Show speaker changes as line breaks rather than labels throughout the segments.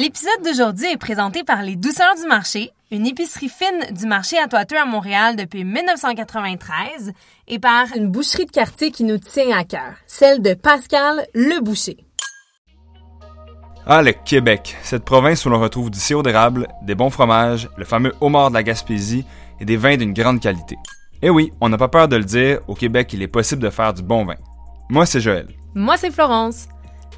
L'épisode d'aujourd'hui est présenté par Les Douceurs du Marché, une épicerie fine du marché à Toiteux à Montréal depuis 1993, et par une boucherie de quartier qui nous tient à cœur, celle de Pascal Le Boucher.
Ah, le Québec, cette province où l'on retrouve du sirop d'érable, des bons fromages, le fameux homard de la Gaspésie et des vins d'une grande qualité. Eh oui, on n'a pas peur de le dire, au Québec, il est possible de faire du bon vin. Moi, c'est Joël.
Moi, c'est Florence.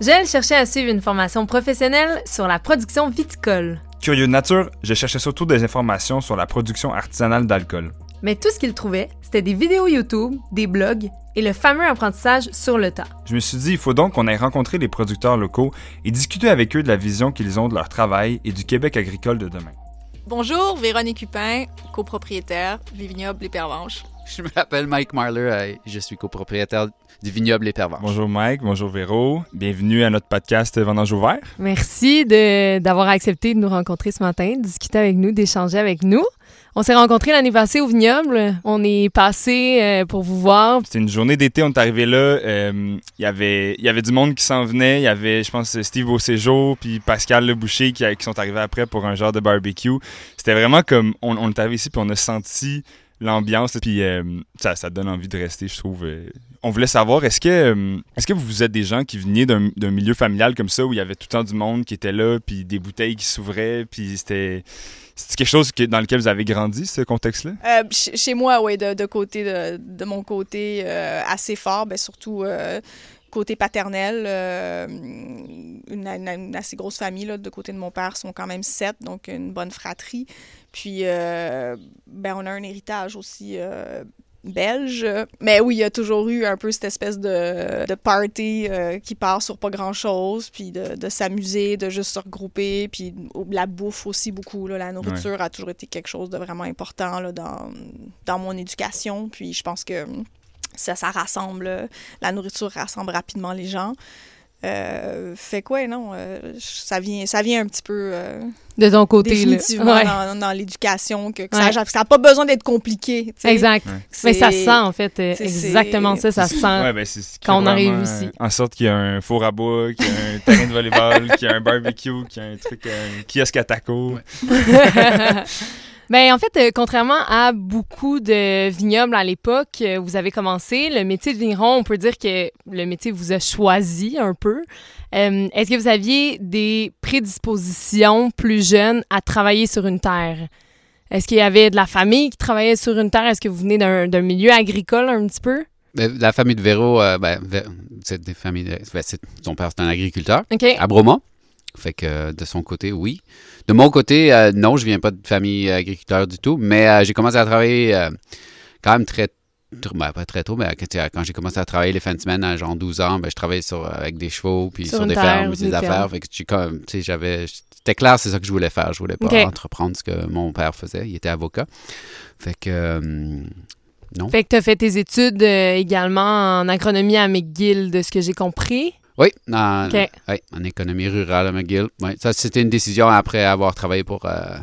Joël cherchait à suivre une formation professionnelle sur la production viticole.
Curieux de nature, je cherchais surtout des informations sur la production artisanale d'alcool.
Mais tout ce qu'il trouvait, c'était des vidéos YouTube, des blogs et le fameux apprentissage sur le tas.
Je me suis dit, il faut donc qu'on aille rencontrer les producteurs locaux et discuter avec eux de la vision qu'ils ont de leur travail et du Québec agricole de demain.
Bonjour, Véronique Hupin, copropriétaire du vignoble Les Pervenches.
Je m'appelle Mike Marler et je suis copropriétaire du vignoble Les Pervenches.
Bonjour Mike, bonjour Véro. Bienvenue à notre podcast Vendange ouvert.
Merci de- d'avoir accepté de nous rencontrer ce matin, de discuter avec nous, d'échanger avec nous. On s'est rencontrés l'année passée au vignoble. On est passé euh, pour vous voir.
C'était une journée d'été, on est arrivé là. euh, Il y avait- il y avait du monde qui s'en venait. Il y avait, je pense, Steve Beauséjour puis Pascal Le Boucher qui, qui sont arrivés après pour un genre de barbecue. C'était vraiment comme, on, on est arrivé ici puis on a senti l'ambiance. Puis euh, ça, ça donne envie de rester, je trouve. euh. On voulait savoir, est-ce que, euh, est-ce que vous êtes des gens qui veniez d'un milieu familial comme ça où il y avait tout le temps du monde qui était là, puis des bouteilles qui s'ouvraient, puis c'était... C'est quelque chose dans lequel vous avez grandi, ce contexte-là?
Ch- chez moi, oui, de, de côté de, mon côté assez fort, ben, surtout côté paternel, une assez grosse famille là, de côté de mon père, sont quand même sept, donc une bonne fratrie. Puis, euh, ben, on a un héritage aussi euh, belge. Mais oui, il y a toujours eu un peu cette espèce de, de party euh, qui part sur pas grand-chose, puis de, de s'amuser, de juste se regrouper, puis la bouffe aussi beaucoup. Là, la nourriture a toujours été quelque chose de vraiment important là, dans, dans mon éducation. Puis je pense que ça, ça rassemble, la nourriture rassemble rapidement les gens. Euh, fait quoi, non, euh, ça vient, ça vient un petit peu euh,
De ton côté, là.
définitivement
Ouais.
dans, dans l'éducation, que, que
Ouais.
ça n'a pas besoin d'être compliqué.
Exact.
Ouais.
Mais ça se sent, en fait,
c'est-
exactement ça. Ça se sent.
Ouais, ben, c'est ce qui
quand on arrive ici.
En sorte qu'il y a un four à bois, qu'il y a un terrain de volleyball, qu'il y a un barbecue, qu'il y a un truc, un kiosque à tacos.
Ben, en fait, euh, contrairement à beaucoup de vignobles à l'époque, euh, vous avez commencé le métier de vigneron. On peut dire que le métier vous a choisi un peu. Euh, Est-ce que vous aviez des prédispositions plus jeunes à travailler sur une terre? Est-ce qu'il y avait de la famille qui travaillait sur une terre? Est-ce que vous venez d'un milieu agricole un petit peu?
Ben, La famille de Véro, ben, c'est des familles. de- ben, son père, c'est un agriculteur à Bromont. Fait que euh, de son côté, oui. De mon côté, euh, non, je viens pas de famille agriculteur du tout, mais euh, j'ai commencé à travailler euh, quand même très tr- ben, pas très tôt, mais quand, j'ai commencé à travailler les fins de semaine à genre 12 ans, ben, je travaillais sur, avec des chevaux, puis
Sur
des
terre,
fermes,
des fermes.
affaires. Fait que j'ai comme, tu sais, j'avais, c'était clair, c'est ça que je voulais faire. Je voulais pas entreprendre ce que mon père faisait. Il était avocat. Fait que, non.
Fait que tu as fait tes études également en agronomie à McGill, de ce que j'ai compris.
Oui, oui, en économie rurale à McGill. Ouais, ça, c'était une décision après avoir travaillé pour, euh,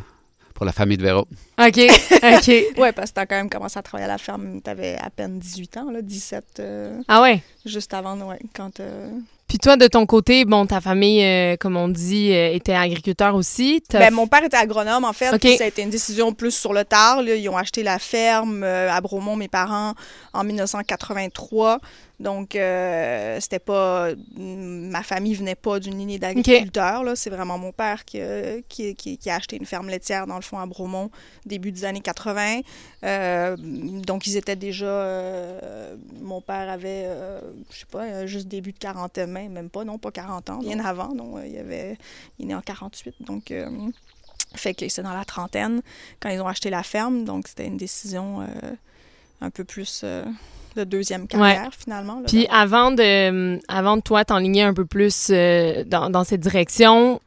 pour la famille de Véro.
OK. OK.
Ouais, parce que t'as quand même commencé à travailler à la ferme, t'avais à peine 18 ans, là, 17, euh,
Ah ouais?
juste avant, ouais, quand... euh,
Puis toi, de ton côté, bon, ta famille, euh, comme on dit, euh, était agriculteur aussi.
Ben, mon père était agronome, en fait.
Ok.
puis Ça a été une décision plus sur le tard. là. Ils ont acheté la ferme euh, à Bromont, mes parents, en 1983. Donc, euh, c'était pas. Ma famille venait pas d'une lignée d'agriculteurs. là. C'est vraiment mon père qui, a- qui, qui- qui a acheté une ferme laitière, dans le fond, à Bromont, début des années 80. Euh, donc, ils étaient déjà. euh, mon père avait, euh, je sais pas, euh, juste début de quarantaine, même même pas, non, pas 40 ans, bien avant. Non, il, avait, il est né en 48. Donc. euh, fait que c'est dans la trentaine quand ils ont acheté la ferme, donc c'était une décision euh, un peu plus euh, de deuxième carrière finalement. là.
Puis avant de, avant de toi t'enligner un peu plus euh, dans, dans cette direction,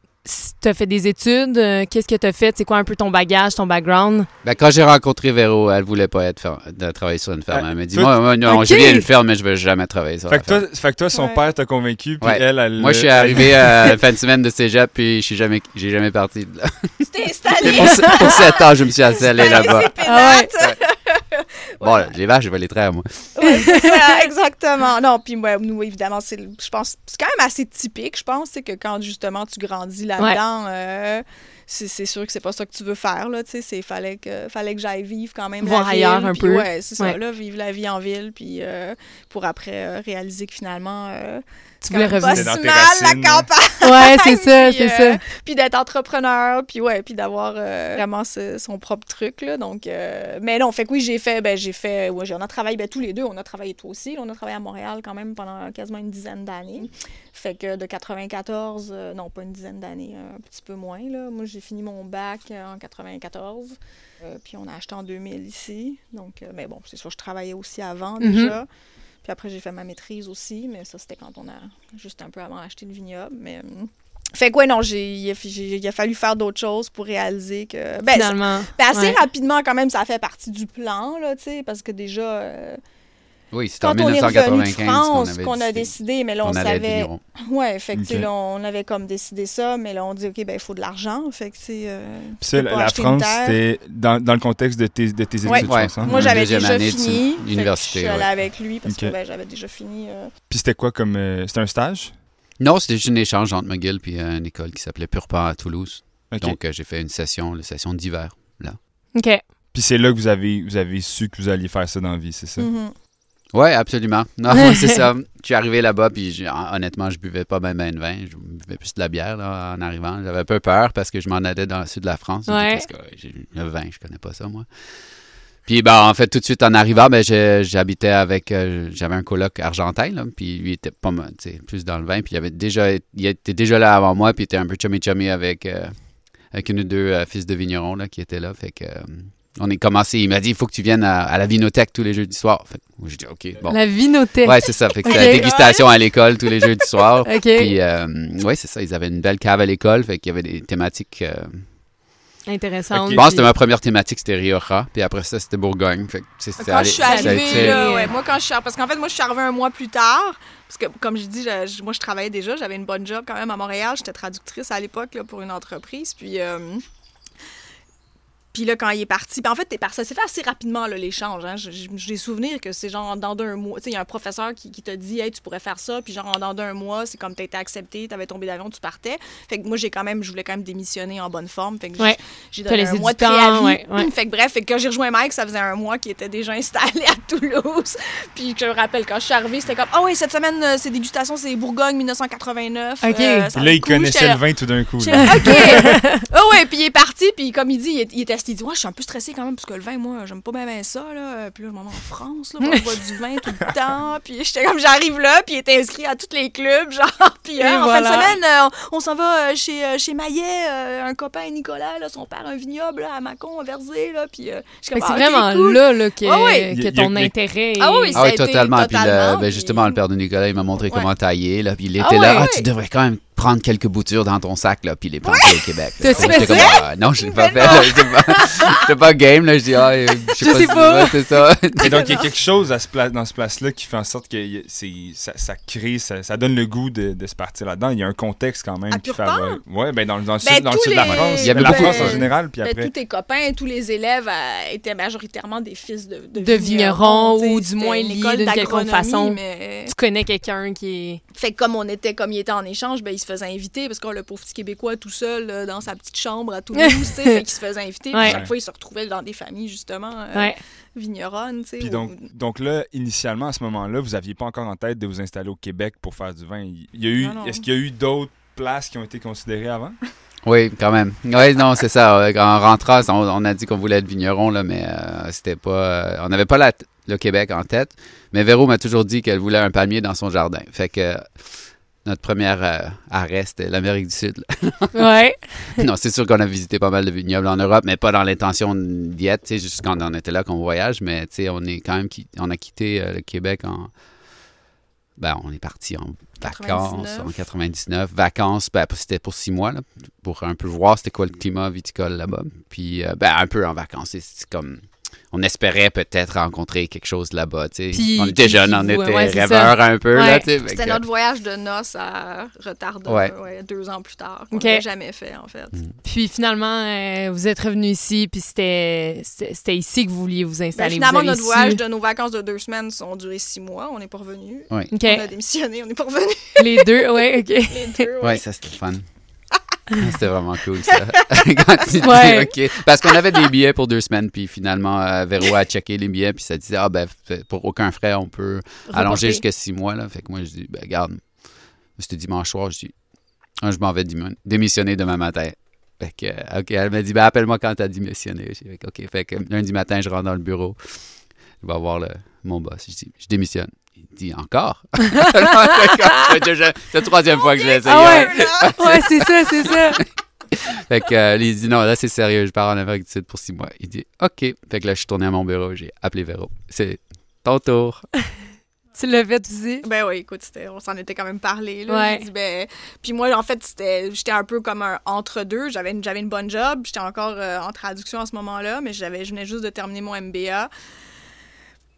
tu as fait des études. euh, Qu'est-ce que tu as fait? C'est quoi un peu ton bagage, ton background?
Ben, quand j'ai rencontré Véro, elle voulait pas être fer- de travailler sur une ferme.
Ah,
Elle m'a dit, moi, moi, non,
Ok.
je viens une ferme, mais je veux jamais travailler sur
Fait
la
que, toi,
ferme.
fait que toi, son
Ouais.
père t'a convaincu, puis
Ouais.
elle, elle...
Moi, je suis arrivé à la fin de semaine de cégep, puis je suis jamais, j'ai jamais parti de là.
T'es installé!
Pour, pour sept ans, je me suis installé
Installé,
là-bas. Bon, les vaches, je vais les traire, moi.
Ouais, ça, exactement. Non, puis ouais, nous, évidemment, c'est, je pense, c'est quand même assez typique, je pense, c'est que quand justement tu grandis là-dedans, euh, c'est, c'est sûr que c'est pas ça que tu veux faire, là, tu sais, c'est fallait que, fallait que j'aille vivre quand même
Voir
la
ailleurs
ville,
un
puis
peu.
Ouais, c'est ça, là, vivre la vie en ville, puis euh, pour après euh, réaliser que finalement, euh,
Tu
c'est
voulais revenir.
Tes
mal la campagne.
Ouais, c'est ça, c'est
euh,
ça.
puis d'être entrepreneur, puis ouais, puis d'avoir euh, vraiment ce- son propre truc là. Donc, euh, mais non, fait que oui, j'ai fait, ben j'ai fait, ouais, on a travaillé, ben tous les deux, on a travaillé toi aussi, là, on a travaillé à Montréal quand même pendant quasiment une dizaine d'années. Fait que de 94, euh, non pas une dizaine d'années, un petit peu moins là. Moi j'ai fini mon bac euh, en 94, euh, puis on a acheté en 2000 ici. Donc, euh, mais bon, c'est sûr, je travaillais aussi avant
Mhm.
déjà. Puis après, j'ai fait ma maîtrise aussi, mais ça, c'était quand on a juste un peu avant acheté le vignoble. Mais, euh, fait que, ouais, non, j'ai, il, a, fallu faire d'autres choses pour réaliser que. Ben, ça-
Finalement.
ben, assez
ouais.
rapidement, quand même, ça fait partie du plan, là, tu sais, parce que déjà, euh,
Oui, c'était en
quand on est revenu de
1995
France,
qu'on avait
qu'on a
décidé
mais là, on, savait. Ouais, fait que, là, on avait comme décidé ça, mais là, on dit, OK, ben, il faut de l'argent. Fait que, c'est.
Ça, la, la France, c'était dans, dans le contexte de tes, de tes études,
Ouais.
je
Ouais.
pense. hein?
Moi, j'avais déjà fini.
université,
Je suis allée
ouais.
avec lui parce que ben, j'avais déjà fini. euh,
Puis c'était quoi comme. euh, c'était un stage?
Non, c'était juste un échange entre McGill et une école qui s'appelait Purpan à Toulouse. Donc, euh, j'ai fait une session, la session d'hiver.
OK.
Puis c'est là que vous avez, vous avez su que vous alliez faire ça dans la vie, c'est ça?
mhm.
Oui, absolument. Non, c'est ça. Je suis arrivé là-bas, puis hon- honnêtement, je buvais pas bien ben de vin. Je buvais plus de la bière là, en arrivant. J'avais un peu peur parce que je m'en allais dans le sud de la France.
Ouais.
Qu'est-ce que- j'ai- Le vin, je connais pas ça, moi. Puis, ben, en fait, tout de suite, en arrivant, ben, j'habitais avec... euh, J'avais un coloc argentin, là, puis lui était pas mal, plus dans le vin. Puis il avait déjà... Il était déjà là avant moi, puis il était un peu chummy-chummy avec, euh, avec une ou deux euh, fils de vignerons là, qui étaient là. Fait que... on est commencé, il m'a dit, il faut que tu viennes à, à la vinothèque tous les jeudis soirs. Fait que moi, j'ai dit, OK, bon.
La vinothèque.
Ouais, c'est ça. Fait que c'était
Ok.
la dégustation à l'école tous les jeudis soirs.
OK.
Puis, euh, ouais, c'est ça. Ils avaient une belle cave à l'école. Fait qu'il y avait des thématiques. euh,
Intéressant.
Je pense que c'était ma première thématique, c'était Rioja. Puis après ça, c'était Bourgogne. Fait que,
Quand
allé-
je suis arrivée,
été-
là, ouais, moi, quand je suis parce qu'en fait, moi, je suis arrivée un mois plus tard, parce que, comme je dis, je- moi, je travaillais déjà, j'avais une bonne job quand même à Montréal, j'étais traductrice à l'époque, là, pour une entreprise, puis... euh, Puis là, quand il est parti, puis en fait, ça s'est fait assez rapidement, l'échange. Hein. J'ai souvenirs que c'est genre dans d'un mois. Tu sais, il y a un professeur qui, qui t'a dit, hey, tu pourrais faire ça, puis genre dans d'un mois, c'est comme t'as été accepté, t'avais tombé d'avion, tu partais. Fait que moi, j'ai quand même, je voulais quand même démissionner en bonne forme. Fait que j'ai-
Ouais.
j'ai
T'as
donné
laissé
un mois de préavis.
ouais, ouais.
Fait que bref, fait que quand j'ai rejoint Mike, ça faisait un mois qu'il était déjà installé à Toulouse. Puis que je me rappelle, quand je suis arrivée, c'était comme, ah oui, cette semaine, euh, c'est dégustation, c'est Bourgogne 1989.
Ok.
Euh,
là, il
cool,
connaissait le vin tout d'un coup.
OK. Ah ouais, puis il est parti, puis comme il dit, il était il dit, ouais, je suis un peu stressé quand même, parce que le vin, moi, j'aime pas bien, bien ça, là. Puis là, je m'en vais en France, là, on boit du vin tout le temps. Puis j'étais comme, j'arrive là, puis il était inscrit à tous les clubs, genre. Puis hein, en
voilà.
fin de semaine, euh, on, on s'en va euh, chez, euh, chez Maillet, euh, un copain, Nicolas, là, son père, un vignoble, là, à Mâcon, à Verzé, là. Puis euh, je
c'est
ah,
vraiment
cool.
là, là, que,
Ah ouais.
que
Il y a-
ton intérêt est...
Ah oui,
Ah oui,
été
totalement. Puis, le-
totalement,
ben,
puis-
justement, le père de Nicolas, il m'a montré
Ouais.
comment tailler. Là, puis il était
Ah
là.
ouais.
Ah, tu devrais quand même prendre quelques boutures dans ton sac, là, puis les planter au Québec. là.
Fait
comme, ah, non, je l'ai pas fait. là. J'étais pas, pas game. Là. Je dis, ah, euh, je sais
Je
pas.
sais
si-
pas.
c'est ça.
Et donc, il y a quelque chose à ce pla- dans ce place-là qui fait en sorte que ça, ça crée, ça, ça donne le goût de, de se partir là-dedans. Il y a un contexte quand même
À
qui fait Ouais, ben dans, le- dans le
Ben,
sud, dans le de la France.
Il y avait
la
beaucoup-
France en général, puis
Ben,
après.
tous tes copains, tous les élèves euh, étaient majoritairement des fils de,
De vignerons, ou du moins liés d'une quelconque façon.
mais-
Tu connais quelqu'un qui est...
Fait comme on était, comme il était en échange, ben, se faisait inviter parce que le pauvre petit Québécois tout seul là, dans sa petite chambre à Toulouse, tu sais, qu'il se faisait inviter. puis
Ouais.
chaque fois, il se retrouvait dans des familles justement euh,
Ouais.
vigneronnes, tu sais.
Puis
ou-
donc, donc là, initialement, à ce moment-là, vous aviez pas encore en tête de vous installer au Québec pour faire du vin. Il y a eu, est-ce qu'il y a eu d'autres places qui ont été considérées avant?
Oui, quand même. Oui, non, c'est ça. Ouais, En rentrant, on, on a dit qu'on voulait être vigneron, là, mais euh, c'était pas. euh, on n'avait pas la le Québec en tête. Mais Véro m'a toujours dit qu'elle voulait un palmier dans son jardin. Fait que notre première euh, arrêt, c'était l'Amérique du Sud.
Ouais.
non, c'est sûr qu'on a visité pas mal de vignobles en Europe, mais pas dans l'intention d'y être. Tu sais, juste quand on était là qu'on voyage, mais tu sais, on est quand même qui- on a quitté euh, le Québec en. Ben, on est parti en vacances
99.
en 99. Vacances, ben, c'était pour six mois, là, pour un peu voir c'était quoi le climat viticole là-bas. Puis, euh, ben, un peu en vacances. C'est comme. On espérait peut-être rencontrer quelque chose là-bas. tu sais.
Puis-
on était jeunes, on était
ouais,
rêveurs un peu.
Ouais.
C'était
que-
notre voyage de noces à
Ouais.
ouais, deux ans plus tard, qu'on
Ok.
n'avait jamais fait, en fait.
Mm.
Puis finalement, euh, vous êtes revenu ici, puis c'était ici que vous vouliez vous
Ben,
installer.
finalement,
vous avez
notre voyage de nos vacances de deux semaines ont duré six mois. On n'est pas revenu. On a démissionné, on n'est pas revenu.
Les deux, ouais, OK.
Les deux,
Ouais, ça c'était le fun. C'était vraiment cool, ça. Quand tu dis,
Ouais.
OK. Parce qu'on avait des billets pour deux semaines, puis finalement, euh, Véro a checké les billets, puis ça disait, ah, ben, fait- pour aucun frais, on peut allonger jusqu'à six mois, là. Fait que moi, je dis, ben, regarde, c'était dimanche soir, je dis, ah, je m'en vais démi- démissionner demain matin. Fait que, euh, OK, elle m'a dit, ben, appelle-moi quand t'as démissionné. J'ai dit, OK. Fait que lundi matin, je rentre dans le bureau. Je vais voir le, mon boss. Je dis, je démissionne. Il dit, encore? c'est la troisième fois que je l'ai essayé.
Ah ouais?
Là,
Ouais, c'est ça, c'est ça.
Fait que, euh, il dit non, là c'est sérieux, je pars en Amérique du Sud pour six mois. Il dit OK. Fait que là, je suis tourné à mon bureau, j'ai appelé Véro. C'est ton tour.
Tu l'as fait aussi?
Ben oui, écoute, on s'en était quand même parlé. Là.
Ouais.
Dit, ben... Puis moi, en fait, c'était, j'étais un peu comme un entre-deux. J'avais une, j'avais une bonne job. J'étais encore euh, en traduction à ce moment-là, mais j'avais, je venais juste de terminer mon MBA.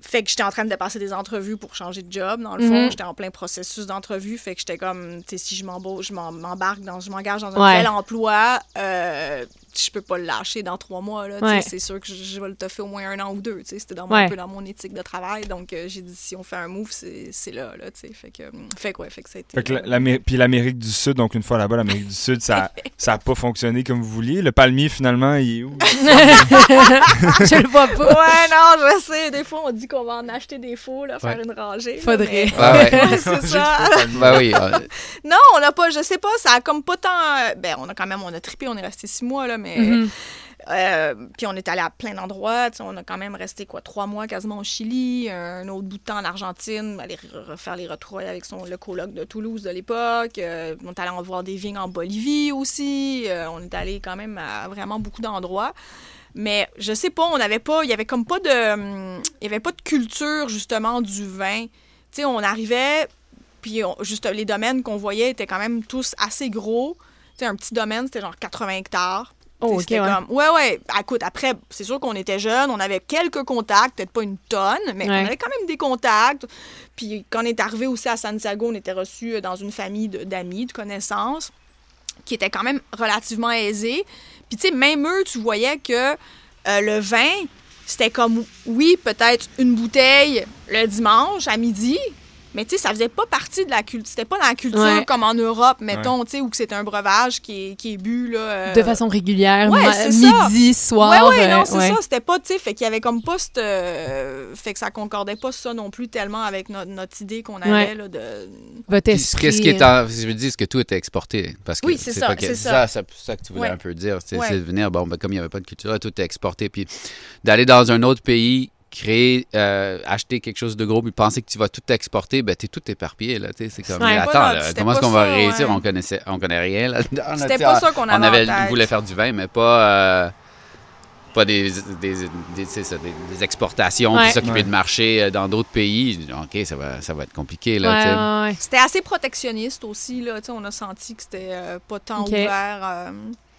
Fait que j'étais en train de passer des entrevues pour changer de job, dans le fond.
Mhm.
J'étais en plein processus d'entrevue. Fait que j'étais comme, tu sais, si je m'embauche, je m'embarque dans, je m'engage dans un
Ouais.
nouvel emploi, euh, je peux pas le lâcher dans trois mois.
Ouais.
C'est sûr que je, je vais le toffer au moins un an ou deux. tu sais. C'était dans mon,
Ouais.
un peu dans mon éthique de travail. Donc, euh, j'ai dit, si on fait un move, c'est c'est là. là tu sais. fait que, fait que, ouais, fait que ça a été.
Fait que la- l'Amé- puis l'Amérique du Sud, donc une fois là-bas, l'Amérique du Sud, ça ça a pas fonctionné comme vous vouliez. Le palmier, finalement, il est où?
Je le vois pas.
Ouais, non, je sais. Des fois, on dit qu'on va en acheter des faux, là, faire
Ouais.
une rangée.
Faudrait.
mais-
Ouais, ouais.
Ouais, c'est ça.
Ben oui. euh,
Non, on n'a pas, je sais pas, ça a comme pas tant. euh, Ben, on a quand même, on a trippé, on est resté six mois, là, mais.
Mhm.
euh, puis on est allé à plein d'endroits. On a quand même resté, quoi, trois mois quasiment au Chili, un autre bout de temps en Argentine, aller re- refaire les retrouvailles avec son, le coloc de Toulouse de l'époque. Euh, on est allé en voir des vignes en Bolivie aussi. Euh, on est allé quand même à vraiment beaucoup d'endroits. Mais je sais pas, on n'avait pas, il y avait comme pas de, il y avait pas de culture justement du vin. Tu sais, on arrivait, puis on- juste les domaines qu'on voyait étaient quand même tous assez gros. Tu sais, un petit domaine, c'était genre 80 hectares.
Oh,
Tu sais,
ok,
c'était
ouais.
comme- ouais, ouais. Écoute, après, c'est sûr qu'on était jeunes, on avait quelques contacts, peut-être pas une tonne, mais
Ouais.
on avait quand même des contacts. Puis quand on est arrivé aussi à Santiago, on était reçus dans une famille de- d'amis, de connaissances, qui était quand même relativement aisée. Puis tu sais, même eux, tu voyais que euh, le vin, c'était comme, oui, peut-être une bouteille le dimanche à midi, mais tu sais, ça faisait pas partie de la culture. C'était pas dans la culture
Ouais.
comme en Europe, mettons, tu sais, où que c'est un breuvage qui est, qui est bu, là. euh,
De façon régulière,
ouais, ça.
midi, soir.
Ouais, ouais, non,
euh,
c'est
ouais.
ça. C'était pas, tu sais, fait qu'il y avait comme pas cette. euh, fait que ça concordait pas ça non plus tellement avec notre, notre idée qu'on avait,
Ouais.
là, de.
Votre esprit.
Qu'est-ce qui est en. Je veux dire, ce que tout était exporté. Parce que
Oui, c'est ça,
que-
c'est ça.
C'est ça que tu voulais
Ouais.
un peu dire. C'est
Ouais.
c'est de venir, bon, ben, comme il n'y avait pas de culture, là, tout est exporté. Puis d'aller dans un autre pays, créer, euh, acheter quelque chose de gros, puis penser que tu vas tout exporter, ben, t'es tout éparpillé, là. tu sais, C'est comme, mais attends, là, comment est-ce qu'on va réussir?
ouais.
On connaissait, on connaît rien là-dedans. là,
C'était pas
on-
ça qu'on
On
avait
avait,
en tête.
voulait faire du vin, mais pas. euh, pas des, des, des, ça, des- des exportations,
Ouais.
puis s'occuper
Ouais.
de marché euh, dans d'autres pays. OK, ça va, ça va être compliqué. Là.
C'était assez protectionniste aussi, là. Tu sais, on a senti que c'était euh, pas tant ouvert. euh,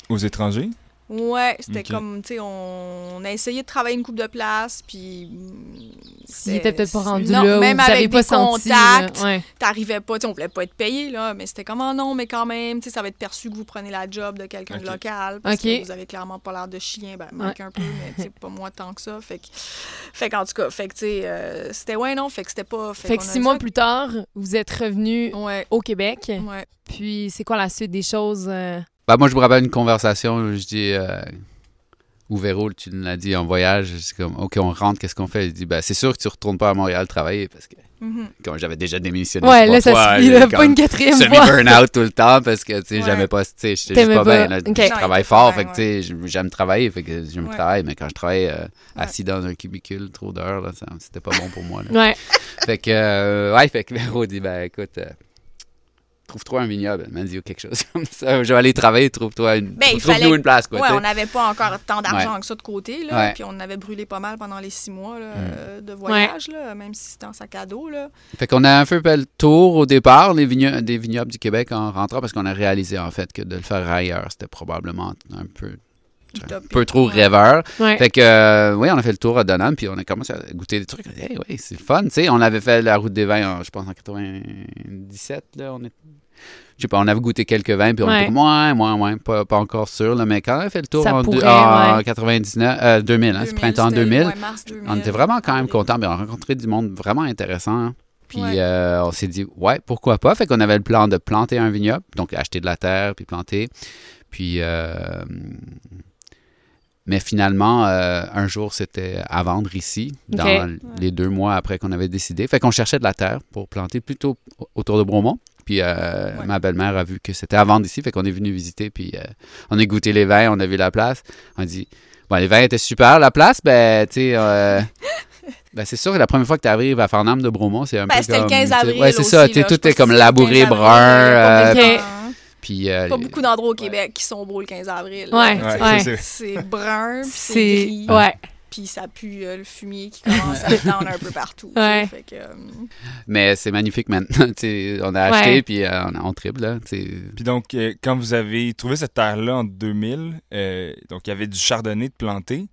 Aux étrangers?
Ouais, c'était comme, tu sais, on, on a essayé de travailler une coupe de place, puis. mm,
S'il était peut-être pas rendu
non,
là, ou
même
vous
avec
pas
des
senti.
contacts,
ouais.
t'arrivais pas, tu sais, on voulait pas être payé, là, mais c'était comme, oh non, mais quand même, tu sais, ça va être perçu que vous prenez la job de quelqu'un de
Ok.
local, parce que vous avez clairement pas l'air de chien, ben, manque un peu, mais tu sais, pas moi tant que ça, fait que, fait qu'en tout cas, fait que, tu sais, euh, c'était, ouais, non, fait que c'était pas...
Fait que
qu'on a
six mois plus tard, vous êtes revenu
Ouais,
au Québec.
ouais.
Puis c'est quoi la suite des choses? euh?
Ben, moi, je me rappelle une conversation où je dis. Euh, où Véro, tu l'as dit en voyage, c'est comme, OK, on rentre, qu'est-ce qu'on fait? Il dit, ben, c'est sûr que tu retournes pas à Montréal travailler parce que,
Mhm.
comme j'avais déjà démissionné.
Ouais, là, ça
fois, comme
pas une quatrième fois.
Semi-burn-out tout le temps parce que, tu sais,
Ouais.
j'aimais pas, tu sais, j'étais
T'aimais
juste pas
pas.
bien. là. Je travaille
il
fort, fait que, tu sais, j'aime- travailler, fait que j'aime
Ouais.
travailler, mais quand je travaille euh, assis dans un cubicule trop d'heures, là, c'était pas bon pour moi. là.
Ouais.
Fait que, euh, ouais, fait que Véro dit, ben écoute, euh, trouve-toi un vignoble, elle m'a dit ou quelque chose comme ça. Je vais aller travailler, trouve-toi une,
Ben, fallait-
une place, quoi.
Ouais, on n'avait pas encore tant d'argent que ça de côté, là,
Ouais.
puis on avait brûlé pas mal pendant les six mois là,
Mm.
euh, de voyage, là, même si c'était en sac à dos. Là.
Fait qu'on a un peu fait le tour au départ les vigno- des vignobles du Québec en rentrant parce qu'on a réalisé en fait que de le faire ailleurs, c'était probablement un peu un peu trop rêveur.
Ouais.
Fait que, euh, oui, on a fait le tour à Donham, puis on a commencé à goûter des trucs. Hey, oui, c'est le fun, tu sais. On avait fait la route des vins, en- je pense, en 97, là. On est... Je sais pas, on avait goûté quelques vins, puis on
Ouais.
était comme, ouais, ouais, ouais, pas, pas encore sûr, là. Mais quand on a fait le tour
Ça
en, deux-
pourrait,
en
ouais.
99, euh, 2000, hein, c'est printemps 2000,
mars 2000.
on était vraiment quand même contents, puis on a rencontré du monde vraiment intéressant. hein. Puis
Ouais.
euh, on s'est dit, ouais, pourquoi pas? Fait qu'on avait le plan de planter un vignoble, donc acheter de la terre, puis planter. Puis, euh, mais finalement, euh, un jour, c'était à vendre ici, dans les deux mois après qu'on avait décidé. Fait qu'on cherchait de la terre pour planter plutôt au- autour de Bromont. Puis euh,
Ouais.
ma belle-mère a vu que c'était à vendre ici, fait qu'on est venu visiter, puis euh, on a goûté les vins, on a vu la place. On a dit, bon, les vins étaient super, la place, ben, tu sais, euh, ben, c'est sûr que la première fois que tu arrives à Farnham de Bromont, c'est un
Ben,
peu
c'était le
comme...
15
tu sais,
avril.
Ouais, c'est ça,
là.
tout est comme labouré
15
brun. euh, puis, euh,
Pas beaucoup d'endroits au Québec qui sont beaux le 15 avril.
Ouais,
c'est-
brun, puis c'est gris,
Ouais.
puis ça pue euh, le fumier qui commence à étendre un peu partout.
Ouais.
Fait que, euh,
Mais c'est magnifique maintenant. on a acheté,
Ouais.
puis euh, on, on triple, là.
Puis donc, euh, quand vous avez trouvé cette terre-là en 2000, euh, donc il y avait du chardonnay de planté.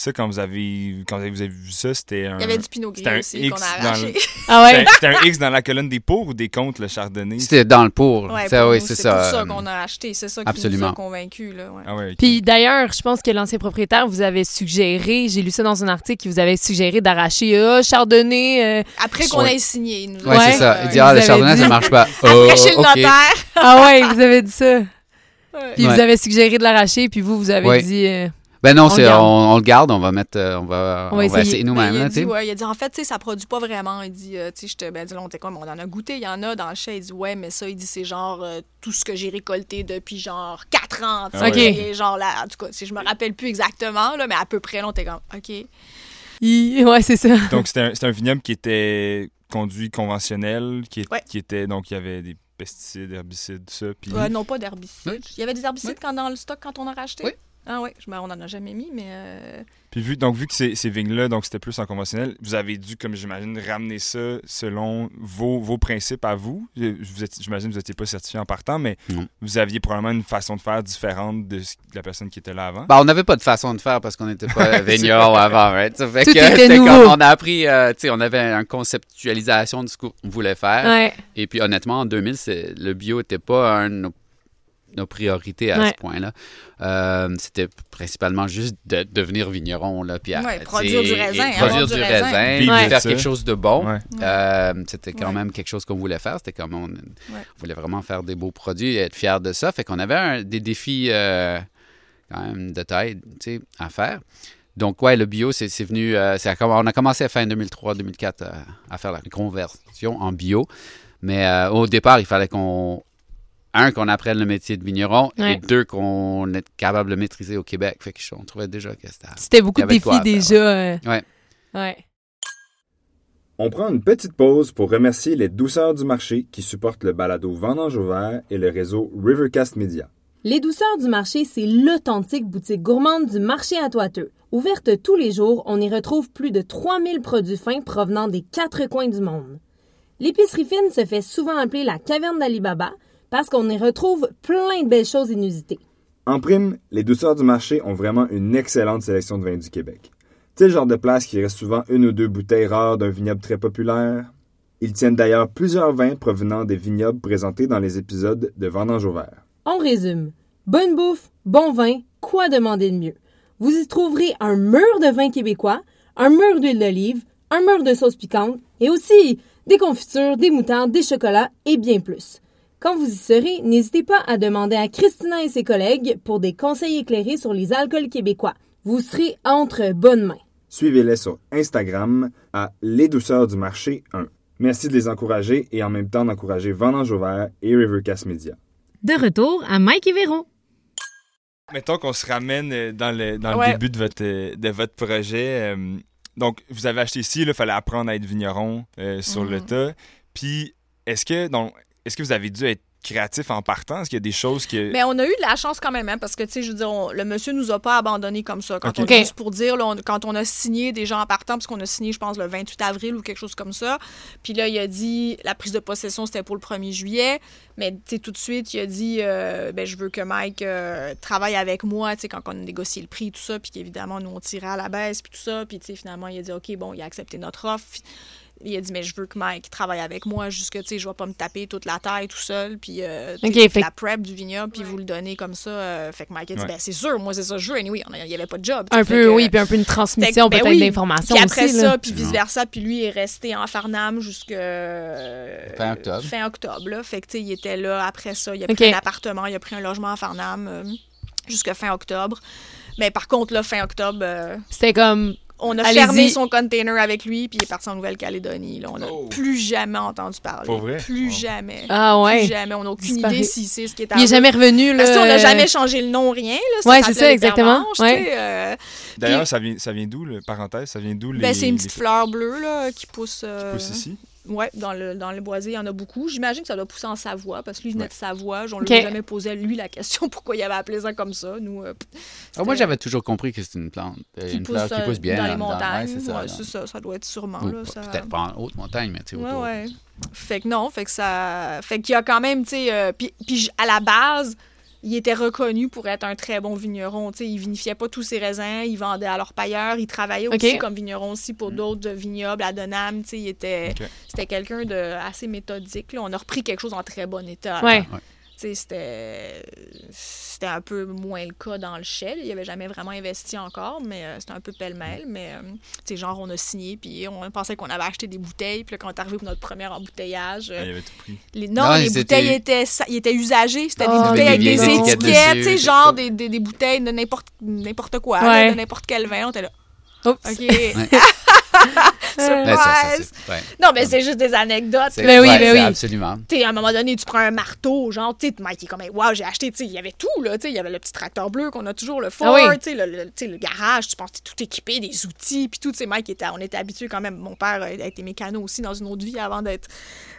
Ça, quand vous avez, quand vous avez vu ça, c'était un...
Il y avait du pinot gris aussi
X
qu'on a
dans
arraché.
Ah ouais?
C'était un X dans la colonne des pour ou des contre, le chardonnay?
C'était dans le pour.
Ouais,
ça,
pour
oui,
nous,
c'est
c'est
ça. euh,
qu'on a acheté. C'est ça qui nous
absolument.
a convaincus. Là, ouais.
Ah ouais.
Puis d'ailleurs, je pense que l'ancien propriétaire vous avait suggéré, j'ai lu ça dans un article, qui vous avait suggéré d'arracher ah, Chardonnay. euh,
Après qu'on ait signé. il nous
Ouais, c'est ça. Il
euh,
dit, ah, le chardonnay,
dit-
ça marche pas.
Après
Oh,
chez le notaire.
Ah ouais, vous avez dit ça. Puis
Ouais.
vous avez suggéré de l'arracher, puis vous, vous avez
Ouais.
dit.
Ben non,
On
c'est,
le garde.
on, on le garde, on va mettre, euh, on va,
On
on
va essayer.
essayer
Ben,
nous-mêmes,
il, a
là,
dit,
tu sais.
ouais, il a dit, en fait, tu sais, ça produit pas vraiment. Il dit, euh, tu sais, j'étais, ben, dis, là, on était comme, on en a goûté, il y en a dans le chai. Il dit, ouais, mais ça, il dit, c'est genre euh, tout ce que j'ai récolté depuis genre 4 ans.
Ah.
Et genre, là, en tout cas, si je me rappelle plus exactement, là, mais à peu près, là, on était comme, OK.
il- Ouais, c'est ça.
Donc, c'était un, c'était un vignoble qui était conduit conventionnel, qui, est-
Ouais.
qui était, donc, il y avait des pesticides, herbicides, tout ça. Puis,
Ouais, non, pas d'herbicides.
Oui.
Il y avait des herbicides
Oui.
quand, dans le stock quand on a racheté?
Oui.
Ah oui, je, ben, on en a jamais mis, mais... euh,
puis vu, donc, vu que ces, ces vignes-là, donc, c'était plus en conventionnel, vous avez dû, comme j'imagine, ramener ça selon vos, vos principes à vous. Je- Vous êtes- j'imagine que vous n'étiez pas certifié en partant, mais
Non.
vous aviez probablement une façon de faire différente de, ce- de la personne qui était là avant.
Ben, on n'avait pas de façon de faire parce qu'on n'était pas vignerons avant, right? Ça fait
Tout
que
était nouveau.
comme on a appris, euh, tu sais, on avait une conceptualisation de ce qu'on voulait faire.
Ouais.
Et puis honnêtement, en 2000, c'est- le bio n'était pas un de nos, priorités à
Ouais.
ce point-là. Euh, C'était principalement juste de devenir vigneron. Là, puis à-
Ouais, produire du raisin,
Produire
du
du
raisin.
puis faire quelque chose de bon.
Ouais.
Euh, C'était quand
Ouais.
même quelque chose qu'on voulait faire. C'était comme on, on voulait vraiment faire des beaux produits et être fiers de ça. Fait qu'on avait un- des défis euh, quand même de taille tu sais, à faire. Donc, ouais, le bio, c'est c'est venu. euh, c'est à- on a commencé à fin 2003-2004 à, à faire la conversion en bio. Mais euh, au départ, il fallait qu'on. Un, qu'on apprenne le métier de vigneron
Ouais.
et deux, qu'on est capable de le maîtriser au Québec. Fait trouvait déjà que c'était.
C'était beaucoup de défis déjà. euh,
Ouais.
Ouais.
On prend une petite pause pour remercier les douceurs du marché qui supportent le balado Vendange ouvert et le réseau Rivercast Media.
Les Douceurs du marché, c'est l'authentique boutique gourmande du marché à Toiteux. Ouverte tous les jours, on y retrouve plus de 3000 produits fins provenant des quatre coins du monde. L'épicerie fine se fait souvent appeler la caverne d'Alibaba parce qu'on y retrouve plein de belles choses inusitées.
En prime, les douceurs du marché ont vraiment une excellente sélection de vins du Québec. C'est le genre de place qui reste souvent une ou deux bouteilles rares d'un vignoble très populaire? Ils tiennent d'ailleurs plusieurs vins provenant des vignobles présentés dans les épisodes de Vendange ouvert.
On résume. Bonne bouffe, bon vin, quoi demander de mieux? Vous y trouverez un mur de vin québécois, un mur d'huile d'olive, un mur de sauce piquante et aussi des confitures, des moutardes, des chocolats et bien plus. Quand vous y serez, n'hésitez pas à demander à Christina et ses collègues pour des conseils éclairés sur les alcools québécois. Vous serez entre bonnes mains.
Suivez-les sur Instagram à Les Douceurs du Marché 1. Merci de les encourager et en même temps d'encourager Vendange ouvert et Rivercast Media.
De retour à Mike et Véro.
Mettons qu'on se ramène euh, dans le, dans le
Ouais.
début de votre, euh, de votre projet. euh, donc, vous avez acheté ici, il fallait apprendre à être vigneron euh, sur le
Mhm.
tas. Puis, est-ce que, donc, est-ce que vous avez dû être créatif en partant? Est-ce qu'il y a des choses que...
Mais on a eu de la chance quand même, hein, parce que, tu sais, je veux dire, on- le monsieur nous a pas abandonnés comme ça. Quand
Ok.
on,
Ok.
Juste pour dire, là, on- quand on a signé des gens en partant, parce qu'on a signé, je pense, le 28 avril ou quelque chose comme ça, puis là, il a dit, la prise de possession, c'était pour le 1er juillet, mais, tu sais, tout de suite, il a dit, euh, ben, je veux que Mike euh, travaille avec moi, tu sais, quand on a négocié le prix, tout ça, puis qu'évidemment, nous, on tirait à la baisse, puis tout ça, puis, tu sais, finalement, il a dit, OK, bon, il a accepté notre offre. Il a dit, mais je veux que Mike travaille avec moi, jusque, tu sais, je vais pas me taper toute la taille tout seul, puis euh,
fait
la prep du vignoble, puis vous le donnez comme ça. euh, fait que Mike a dit,
Ouais.
ben c'est sûr, moi c'est ça que je veux. Anyway, a- il y avait pas de job.
Un peu,
que-
oui, puis un peu une transmission
ben
peut-être
oui.
d'informations
Puis après
aussi.
ça,
là.
puis vice-versa, puis lui est resté en Farnham jusqu'à
Fin octobre.
Fin octobre, là. Fait que, tu sais, il était là après ça. Il a pris un appartement, il a pris un logement à Farnham euh, jusqu'à fin octobre. Mais par contre, là, fin octobre, euh,
C'était comme,
on a fermé son container avec lui, puis il est parti en Nouvelle-Calédonie. là. On n'a
Oh.
plus jamais entendu parler.
Pour vrai?
Plus
Oh.
jamais.
ah ouais.
Plus jamais. On n'a aucune
Disparu.
idée si c'est ce qui est
Il est jamais revenu, là.
Parce qu'on n'a
euh,
jamais changé le nom, rien. Là,
Ouais, c'est ça, exactement. Ouais.
euh,
D'ailleurs,
Puis-
ça vient, ça vient d'où, le parenthèse? Ça vient d'où les...
ben, c'est une
les-
petite fleur bleue là, qui pousse. euh,
qui poussent ici?
Ouais, dans le, dans le boisé, il y en a beaucoup. J'imagine que ça doit pousser en Savoie, parce que lui, il venait
Ouais.
de Savoie. On ne
Ok.
lui a jamais posé, lui, la question pourquoi il avait appelé ça comme ça. Nous, euh,
Ah, moi, j'avais toujours compris que c'est une plante. euh,
qui
une
pousse,
fleur qui
euh,
pousse bien.
dans les montagnes.
ouais, c'est ça.
Ouais, ça, ça doit être sûrement.
Ou
là,
pas-
ça...
Peut-être pas en haute montagne, mais tu sais,
Ouais,
autour.
ouais. Fait que non, fait que ça. Fait qu'il y a quand même, tu sais. euh, puis, puis j- à la base, il était reconnu pour être un très bon vigneron. Tu sais, il vinifiait pas tous ses raisins, il vendait à leur pailleur, il travaillait aussi comme vigneron aussi pour d'autres vignobles à Denham. Tu sais, il était.
Ok.
C'était quelqu'un de assez méthodique. là. On a repris quelque chose en très bon état.
Ouais.
C'était c'était un peu moins le cas dans le Shell. Il avait jamais vraiment investi encore, mais euh, c'était un peu pêle-mêle. Mais, euh, genre, on a signé, puis on pensait qu'on avait acheté des bouteilles. Puis là, quand on est arrivé pour notre premier embouteillage, euh,
Ah, il avait tout pris.
les, non,
Non,
les bouteilles
étaient-
étaient, sa- ils étaient usagées. C'était
Oh,
des bouteilles avec
des
étiquettes, genre des, des, des bouteilles de n'importe n'importe quoi,
Ouais.
là, de n'importe quel vin. On était là,
Oups.
OK.
Ouais, ça, ça,
Surprise!
ouais.
Non, mais c'est juste des anecdotes.
Ben oui,
c'est
oui.
Absolument.
Tu sais, à un moment donné, tu prends un marteau, genre, tu sais, Mike, est comme, wow, j'ai acheté, tu sais, il y avait tout, là, tu sais, il y avait le petit tracteur bleu qu'on a toujours, le Ford,
Ah oui.
tu sais, le, garage, tu penses, t'es tout équipé, des outils, puis tout, tu sais, Mike, était, on était habitué quand même, mon père a été mécano aussi dans une autre vie avant d'être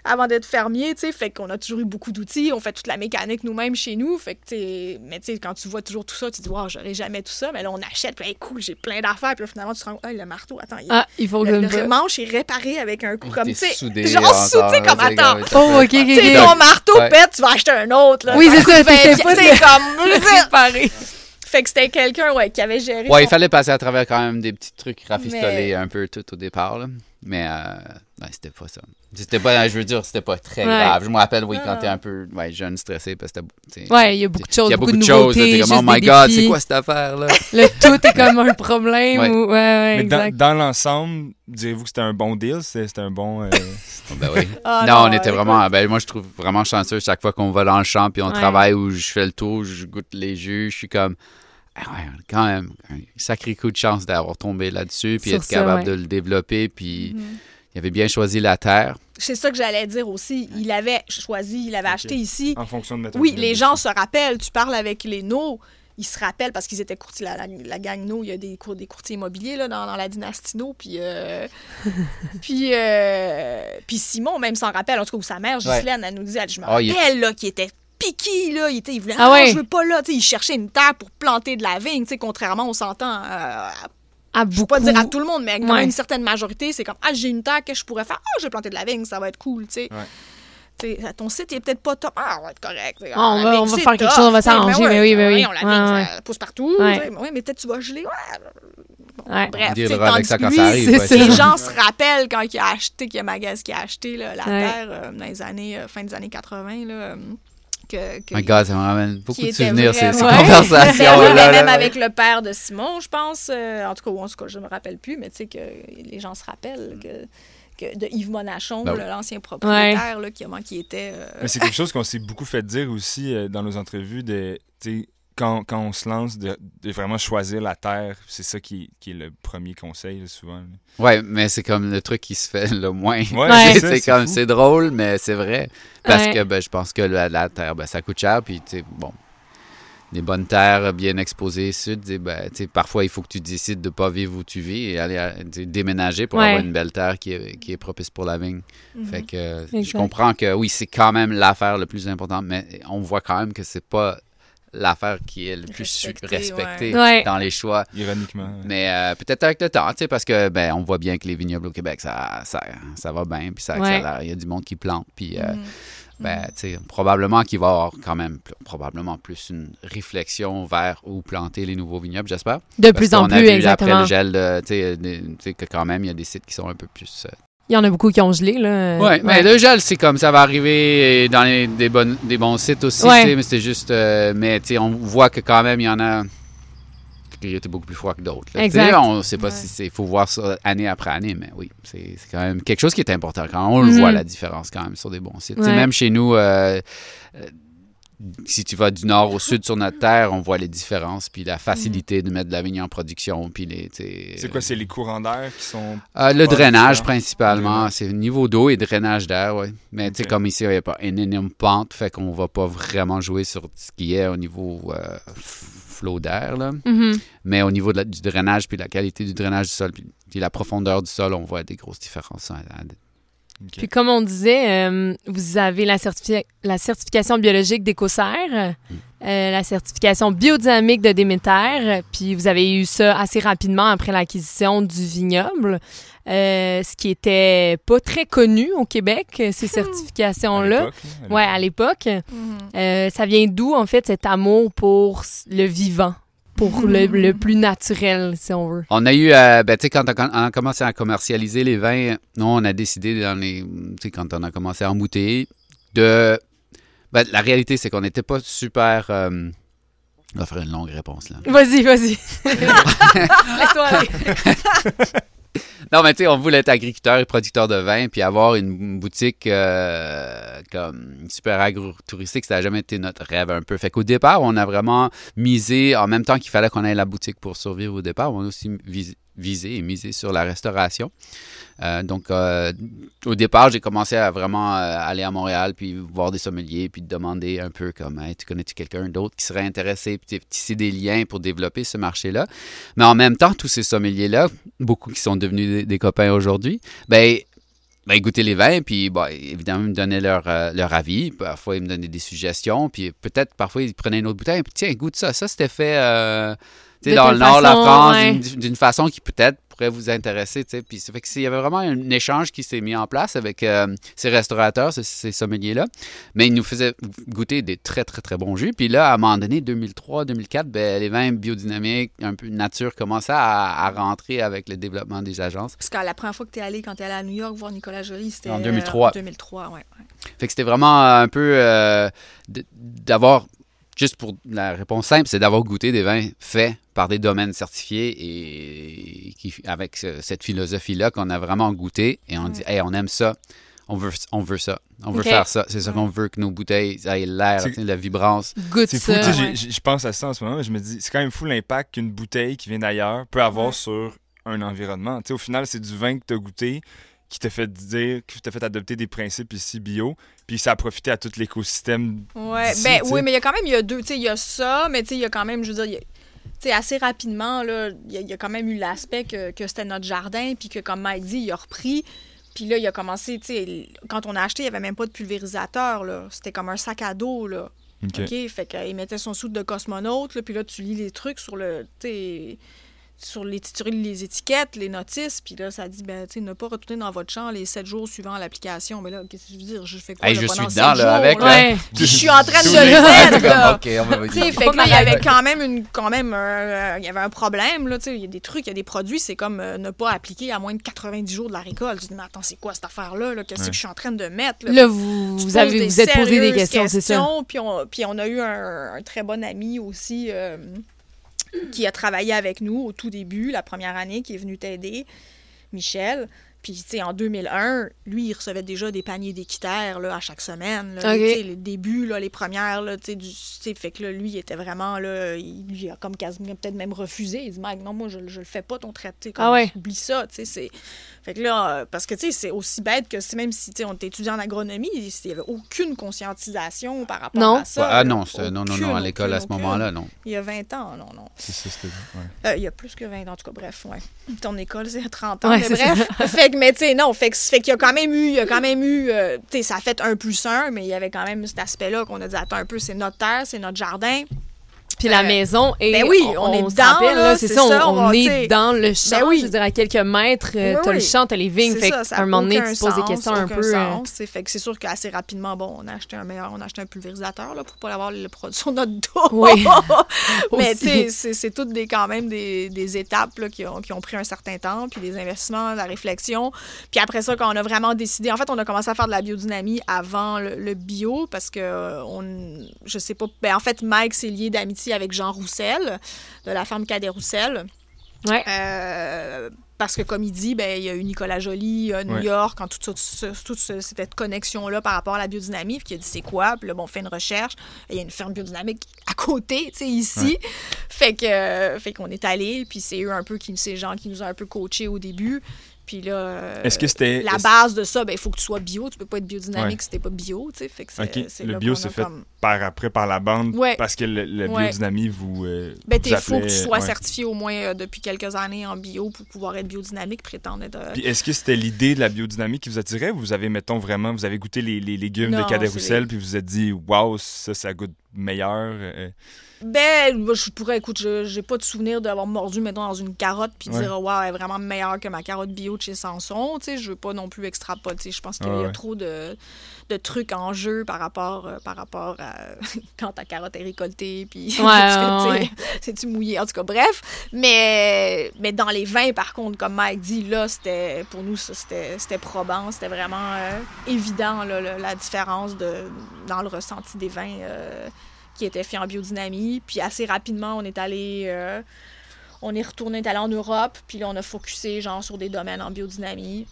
avant d'être fermier, tu sais, fait qu'on a toujours eu beaucoup d'outils, on fait toute la mécanique nous-mêmes chez nous, fait que, tu sais, mais tu sais, quand tu vois toujours tout ça, tu te dis, wow, j'aurais jamais tout ça, mais là, on achète, puis, hey, cool, j'ai plein d'affaires, puis là, finalement, tu te rends compte, Ah, le marteau, attends, il,
Ah, il faut que
le, le manche est réparé avec un coup comme, tu sais,
soudé
genre soudé comme,
c'est
attends,
Oh, ok, ok,
tu sais, ton marteau
Ouais.
pète, tu vas acheter un autre. Là.
Oui, c'est ça,
que,
pas
comme,
Pareil.
Fait que c'était quelqu'un ouais, qui avait géré.
Ouais, il fallait passer à travers quand même des petits trucs rafistolés
Mais-
un peu tout au départ. Là. Mais euh, ouais, c'était pas ça. C'était pas, je veux dire, c'était pas très
Ouais.
grave. Je me rappelle, oui, quand t'es un peu ouais, jeune, stressé, parce que c'était.
Ouais, il y a beaucoup de choses,
Il y a
beaucoup, de
de choses. T'es comme, oh my god, c'est quoi cette affaire-là?
Le tout est comme un problème.
Ouais.
ou- Ouais, ouais,
Mais dans,
exact.
dans l'ensemble, direz-vous que c'était un bon deal? C'était c'était un bon... euh,
ben oui.
Ah,
non, on était vraiment. Ben, moi, je trouve vraiment chanceux chaque fois qu'on va dans le champ puis on
Ouais.
travaille ou je fais le tour, je goûte les jus, je suis comme. Ah ouais, quand même, un sacré coup de chance d'avoir tombé là-dessus puis
Sur
être
ça,
capable
ouais.
de le développer. Puis
Mhm.
il avait bien choisi la terre.
C'est ça que j'allais dire aussi. Il avait choisi, il avait acheté ici.
en fonction de
Oui, les gens se rappellent. Tu parles avec les No, ils se rappellent parce qu'ils étaient courtiers. La, la, la gang No, il y a des, cour- des courtiers immobiliers là, dans, dans la dynastie No. Puis, euh, puis, euh, puis Simon, même s'en rappelle, en tout cas, ou sa mère,
Ouais.
Ghislaine, elle nous dit, elle, je me
il est-
rappelle, là, qui était piqué, là, il, était, il voulait,
Ah
ah,
ouais.
je veux pas là, tu sais, il cherchait une terre pour planter de la vigne, tu sais, contrairement, on s'entend, euh,
À
je peux pas
beaucoup.
dire à tout le monde, mais quand
Ouais.
une certaine majorité, c'est comme, ah, j'ai une terre que je pourrais faire, ah, je vais planter de la vigne, ça va être cool, tu sais.
Ouais.
Tu sais, ton site est peut-être pas top. Ah, on va être correct.
Ah, on va- on va faire quelque chose, on va s'arranger,
Ben
mais oui, mais oui.
voyons, la
Ouais,
vigne,
ouais.
ça pousse partout.
Ouais,
mais peut-être tu vas geler. Ouais.
Ouais.
Bref,
On
tu
avec
tandis
ça
que
quand
lui,
ça arrive.
c'est
ouais,
ça.
les gens se rappellent quand il a acheté, qu'il y a Magas qui a acheté là, la
Ouais.
terre euh, dans les années, euh, fin des années 80. Là, euh, que, que
My God, ça me ramène beaucoup de souvenirs, ces, ces
Ouais.
conversations.
Ben oui,
là,
mais
là,
même
là.
avec le père de Simon, je pense. euh, en tout cas, ou en tout cas, je me rappelle plus, mais tu sais que les gens se rappellent que, que de Yves Monachon,
Ben oui.
l'ancien propriétaire, là, qui, qui était. euh,
Mais c'est quelque chose qu'on s'est beaucoup fait dire aussi euh, dans nos entrevues de, tu sais, quand, quand on se lance, de, de vraiment choisir la terre. C'est ça qui, qui est le premier conseil, là, souvent.
Ouais, mais c'est comme le truc qui se fait le moins.
Ouais, c'est
comme, c'est drôle, mais c'est vrai. Parce
Ouais.
que ben, je pense que la, la terre, ben, ça coûte cher, puis tu sais, bon. des bonnes terres bien exposées sud. Ben, tu sais, parfois, il faut que tu décides de ne pas vivre où tu vis et aller à- sais, déménager pour
Ouais.
avoir une belle terre qui est, qui est propice pour la vigne.
Mhm.
Fait que euh, je comprends que oui, c'est quand même l'affaire le plus importante, mais on voit quand même que c'est pas l'affaire qui est le plus
Respectée,
ouais.
dans les choix.
Ironiquement. ouais.
Mais euh, peut-être avec le temps, tu sais, parce que ben on voit bien que les vignobles au Québec, ça, ça, ça va bien, puis ça
Ouais.
accélère. Il y a du monde qui plante, puis euh, ben, tu sais, probablement qu'il va y avoir quand même probablement plus une réflexion vers où planter les nouveaux vignobles, j'espère.
De
Parce
plus en plus,
vu
exactement.
Après le gel, de- tu sais, des- tu sais, que quand même, il y a des sites qui sont un peu plus euh,
Il y en a beaucoup qui ont gelé, là.
Ouais, mais le gel, c'est comme ça va arriver dans les- des, bonnes, des bons sites aussi,
Ouais.
mais c'est juste. euh, mais on voit que quand même, il y en a qui étaient beaucoup plus froids que d'autres. On ne sait pas
Ouais.
si c'est. Il faut voir ça année après année, mais oui, c'est quand même quelque chose qui est important. Quand on le
Mhm.
voit, la différence quand même sur des bons sites. Même chez nous, euh, euh, si tu vas du nord au sud sur notre terre, on voit les différences, puis la facilité de mettre de la vigne en production, puis les.
C'est quoi, c'est les courants d'air qui sont.
euh, le drainage principalement, c'est niveau d'eau et drainage d'air, oui. Mais tu sais, comme ici, il n'y a pas une énorme pente, fait qu'on va pas vraiment jouer sur ce qui est au niveau euh, flot d'air, là.
Mhm.
Mais au niveau de la- du drainage, puis la qualité du drainage du sol, puis, puis la profondeur du sol, on voit des grosses différences. hein, à- à-
Puis comme on disait, euh, vous avez la, certifi- la certification biologique d'Écossaire,
Mm.
euh, la certification biodynamique de Déméter, puis vous avez eu ça assez rapidement après l'acquisition du vignoble, euh, ce qui était pas très connu au Québec, ces
À
certifications-là.
l'époque, là, à
Ouais, à l'époque.
Mhm.
Euh, ça vient d'où, en fait, cet amour pour le vivant, pour le, le plus naturel, si on veut?
On a eu, euh, ben, tu sais, quand on, a commencé à commercialiser les vins, nous, on a décidé, dans les, tu sais, quand on a commencé à embouteiller, de. Ben, la réalité, c'est qu'on n'était pas super. euh, on va faire une longue réponse, là.
Vas-y, vas-y. Laisse-toi aller.
Non, mais tu sais, on voulait être agriculteur et producteur de vin, puis avoir une boutique euh, comme super agro-touristique, ça n'a jamais été notre rêve un peu. Fait qu'au départ, on a vraiment misé, en même temps qu'il fallait qu'on ait la boutique pour survivre au départ, on a aussi vis- visé et misé sur la restauration. Euh, donc, euh, au départ, j'ai commencé à vraiment euh, aller à Montréal, puis voir des sommeliers, puis demander un peu comme, Hey, tu connais-tu quelqu'un d'autre qui serait intéressé, puis tisser des liens pour développer ce marché-là. Mais en même temps, tous ces sommeliers-là, beaucoup qui sont devenus des, copains aujourd'hui, ben, ben, goûtaient les vins, puis évidemment, ils me donnaient leur, avis. Parfois, ils me donnaient des suggestions, puis peut-être, parfois, ils prenaient une autre bouteille, puis tiens, goûte ça. Ça, c'était fait sais, dans le nord de la France,
ouais.
d'une- façon qui peut-être pourrait vous intéresser. tu sais. Puis ça fait qu'il y avait vraiment un échange qui s'est mis en place avec euh, ces restaurateurs, ces, ces sommeliers-là. Mais ils nous faisaient goûter des très, très, très bons jus. Puis là, à un moment donné, 2003, 2004, ben, les vins biodynamiques, un peu nature, commençaient à, à rentrer avec le développement des agences.
Parce que la première fois que tu es allé, quand tu es allé à New York voir Nicolas Joly, c'était
En
euh,
2003.
en 2003, ouais. ouais.
Fait que c'était vraiment euh, un peu euh, d'avoir, juste pour la réponse simple, c'est d'avoir goûté des vins faits par des domaines certifiés et qui, avec ce- cette philosophie-là qu'on a vraiment goûté et on dit, hey, on aime ça. On veut, on veut ça. On veut faire ça. C'est ça qu'on veut que nos bouteilles aient l'air, la vibrance.
Goûte
C'est fou,
ça.
tu sais,
ouais.
j'ai- j'ai- je pense à ça en ce moment, je me dis, c'est quand même fou l'impact qu'une bouteille qui vient d'ailleurs peut avoir
Ouais.
sur un environnement. Tu sais, au final, c'est du vin que tu as goûté qui t'a fait dire, qui t'a fait adopter des principes ici bio, puis ça a profité à tout l'écosystème.
Ouais, ben oui, mais il y a quand même, il y a deux, tu sais, il y a ça, mais tu sais, il y a quand même, je veux dire, il y a- tu sais, assez rapidement, il y, a- il y a quand même eu l'aspect que, que c'était notre jardin, puis que, comme Mike dit, il a repris. Puis là, il a commencé, tu sais, quand on a acheté, il n'y avait même pas de pulvérisateur, là. C'était comme un sac à dos, là.
Ok.
Fait qu'il mettait son soude de cosmonaute, puis là, tu lis les trucs sur le, tu sais, sur les, tu lis les étiquettes, les notices, puis là, ça dit, ben, tu sais, ne pas retourner dans votre champ les sept jours suivant l'application. Mais là, qu'est-ce que je veux dire? Je fais quoi,
Hey,
là,
je
pendant
suis
sept
dedans, là,
jours,
avec,
là?
Ouais.
Puis je suis en train de le
les-
mettre, là.
OK, on va
Tu sais, fait que là, il y avait quand même une, quand même, euh, il y avait un problème, là, tu sais, il y a des trucs, il y a des produits, c'est comme euh, ne pas appliquer à moins de 90 jours de la récolte. Tu dis, mais attends, c'est quoi cette affaire-là, là? Qu'est-ce
Ouais.
que je suis en train de mettre, là?
Là, vous, vous, avez, vous êtes posé des questions, c'est ça?
Puis on, puis on a eu un, un très bon ami aussi euh, qui a travaillé avec nous au tout début, la première année, qui est venu t'aider, Michel. Puis, tu sais, en 2001, lui, il recevait déjà des paniers d'équiterre là, à chaque semaine. Là,
Ok.
Tu sais, les débuts, là, les premières, là, tu sais, du- tu sais, fait que là, lui, il était vraiment, là, il, il a comme quasiment peut-être même refusé. Il dit, Mike, non, moi, je, je le fais pas, ton traité. tu sais, Comme,
Ah ouais.
Oublie ça, tu sais, c'est... Fait que là, euh, parce que, tu sais, c'est aussi bête que si, même si, tu sais, on était étudiant en agronomie, il n'y avait aucune conscientisation par rapport
Non.
à ça.
ah non, c'est- non, non, non, à l'école à ce moment-là, non.
Il y a 20 ans, non, non.
C'est ça, c'était. ouais.
Euh, il y a plus que 20 ans, en tout cas, bref, ouais. Ton école, c'est 30 ans,
Ouais,
mais bref. fait mais tu sais, non, fait qu'il y a quand même eu, il y a quand même eu, euh, tu sais, ça a fait un plus un, mais il y avait quand même cet aspect-là qu'on a dit, attends un peu, c'est notre terre, c'est notre jardin.
Puis la
Euh,
maison est.
ben oui, on est
rappelle,
là,
c'est
c'est
ça, on,
ça, on
on
va,
est dans le champ.
Ben oui.
Je veux dire, à quelques mètres, euh,
Oui,
t'as le champ, t'as les vignes.
C'est
Fait
ça, ça a
un moment donné, tu poses des questions un peu. euh,
sens. C'est- Fait que c'est sûr qu'assez rapidement, bon, on a acheté un meilleur, on a acheté un pulvérisateur là, pour pas avoir le produit sur notre dos.
Oui.
Mais tu sais, c'est- c'est toutes des, quand même des, des étapes là, qui, ont, qui ont pris un certain temps, puis des investissements, la réflexion. Puis après ça, quand on a vraiment décidé, en fait, on a commencé à faire de la biodynamie avant le, le bio, parce que, euh, on, je sais pas, ben, en fait, Mike s'est lié d'amitié avec Jean Roussel, de la ferme Cadet Roussel.
Ouais.
Euh, parce que, comme il dit, ben, il y a eu Nicolas Joly, euh, New
Ouais.
York, en toute, toute, ce- toute ce- cette connexion-là par rapport à la biodynamie, puis qui a dit c'est quoi, puis là, bon, on fait une recherche, il y a une ferme biodynamique à côté, tu sais, ici. Fait que, euh, fait qu'on est allé, puis c'est eux un peu, qui, ces gens qui nous ont un peu coachés au début. Puis là, euh,
Est-ce que c'était.
la base de ça, ben, il faut que tu sois bio. Tu peux pas être biodynamique
Ouais.
si t'es pas bio, tu sais. Fait que c'est,
Ok,
c'est
le bio
a
fait
comme-
par après par la bande
Ouais.
parce que
Ouais.
biodynamie vous. euh,
Ben, il faut que tu sois
ouais.
certifié au moins euh, depuis quelques années en bio pour pouvoir être biodynamique, prétendre être.
Puis est-ce que c'était l'idée de la biodynamie qui vous attirait? Ou vous avez, mettons, vraiment, vous avez goûté les, les légumes
Non,
de Cadet
c'est
Roussel
les-
puis vous vous êtes dit, waouh, ça, ça goûte meilleur.
Ben, je pourrais, écoute, je j'ai pas de souvenir d'avoir mordu, mettons, dans une carotte puis
Ouais.
dire, waouh, elle est vraiment meilleure que ma carotte bio de chez Sanson. Tu sais, je veux pas non plus extrapoler. Tu sais, Je pense qu'il y a
ouais.
trop de, de trucs en jeu par rapport, euh, par rapport à quand ta carotte est récoltée puis c'est-tu mouillé? En tout cas, bref. Mais, mais dans les vins, par contre, comme Mike dit, là, c'était pour nous, ça, c'était c'était probant. C'était vraiment euh, évident, là, la différence de, dans le ressenti des vins. euh, qui était fait en biodynamie. Puis assez rapidement, on est allé. euh, on est retourné, on est allé en Europe, puis là, on a focusé genre sur des domaines en biodynamie.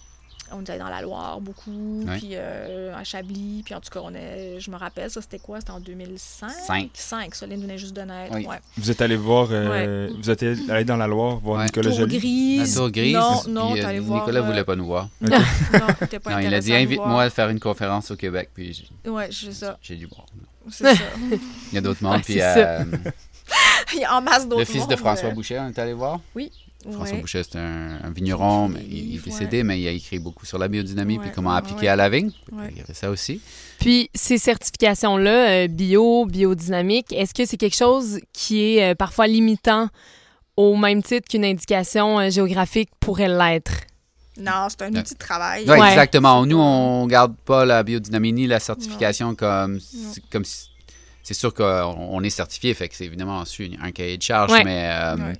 On est allé dans la Loire beaucoup,
Ouais.
puis euh, à Chablis, puis en tout cas, on est, je me rappelle, ça c'était quoi? C'était en 2005?
Cinq?
5, ça, Lynn venait juste de naître.
Oui.
Ouais.
Vous êtes allé voir, euh, vous êtes allé dans la Loire voir
Ouais.
Nicolas
Tour
Joly?
grise.
La tour grise,
Non,
puis,
non,
euh,
voir.
Nicolas
euh,
voulait pas nous voir.
Non, pas
Non, il a dit invite-moi à faire une conférence au Québec, puis j'ai-
Ouais, c'est ça.
j'ai dû voir.
C'est ça.
Il y a d'autres mondes,
Ouais,
puis euh,
Il y a en masse d'autres
le fils de François
euh,
Boucher, on est allé voir? François
ouais.
Boucher, c'est un, un vigneron, mais il, il est décédé, mais il a écrit beaucoup sur la biodynamie, puis
Ouais,
comment appliquer
ouais.
à la vigne.
Ouais.
Il y avait ça aussi.
Puis ces certifications-là, euh, bio, biodynamique, est-ce que c'est quelque chose qui est euh, parfois limitant au même titre qu'une indication euh, géographique pourrait l'être?
Non, c'est un outil de travail.
Oui,
Ouais.
exactement. Nous, on garde pas la biodynamie ni la certification comme, comme si- c'est sûr qu'on on est certifié, fait que c'est évidemment su un cahier de charge,
Ouais.
mais euh,
Ouais.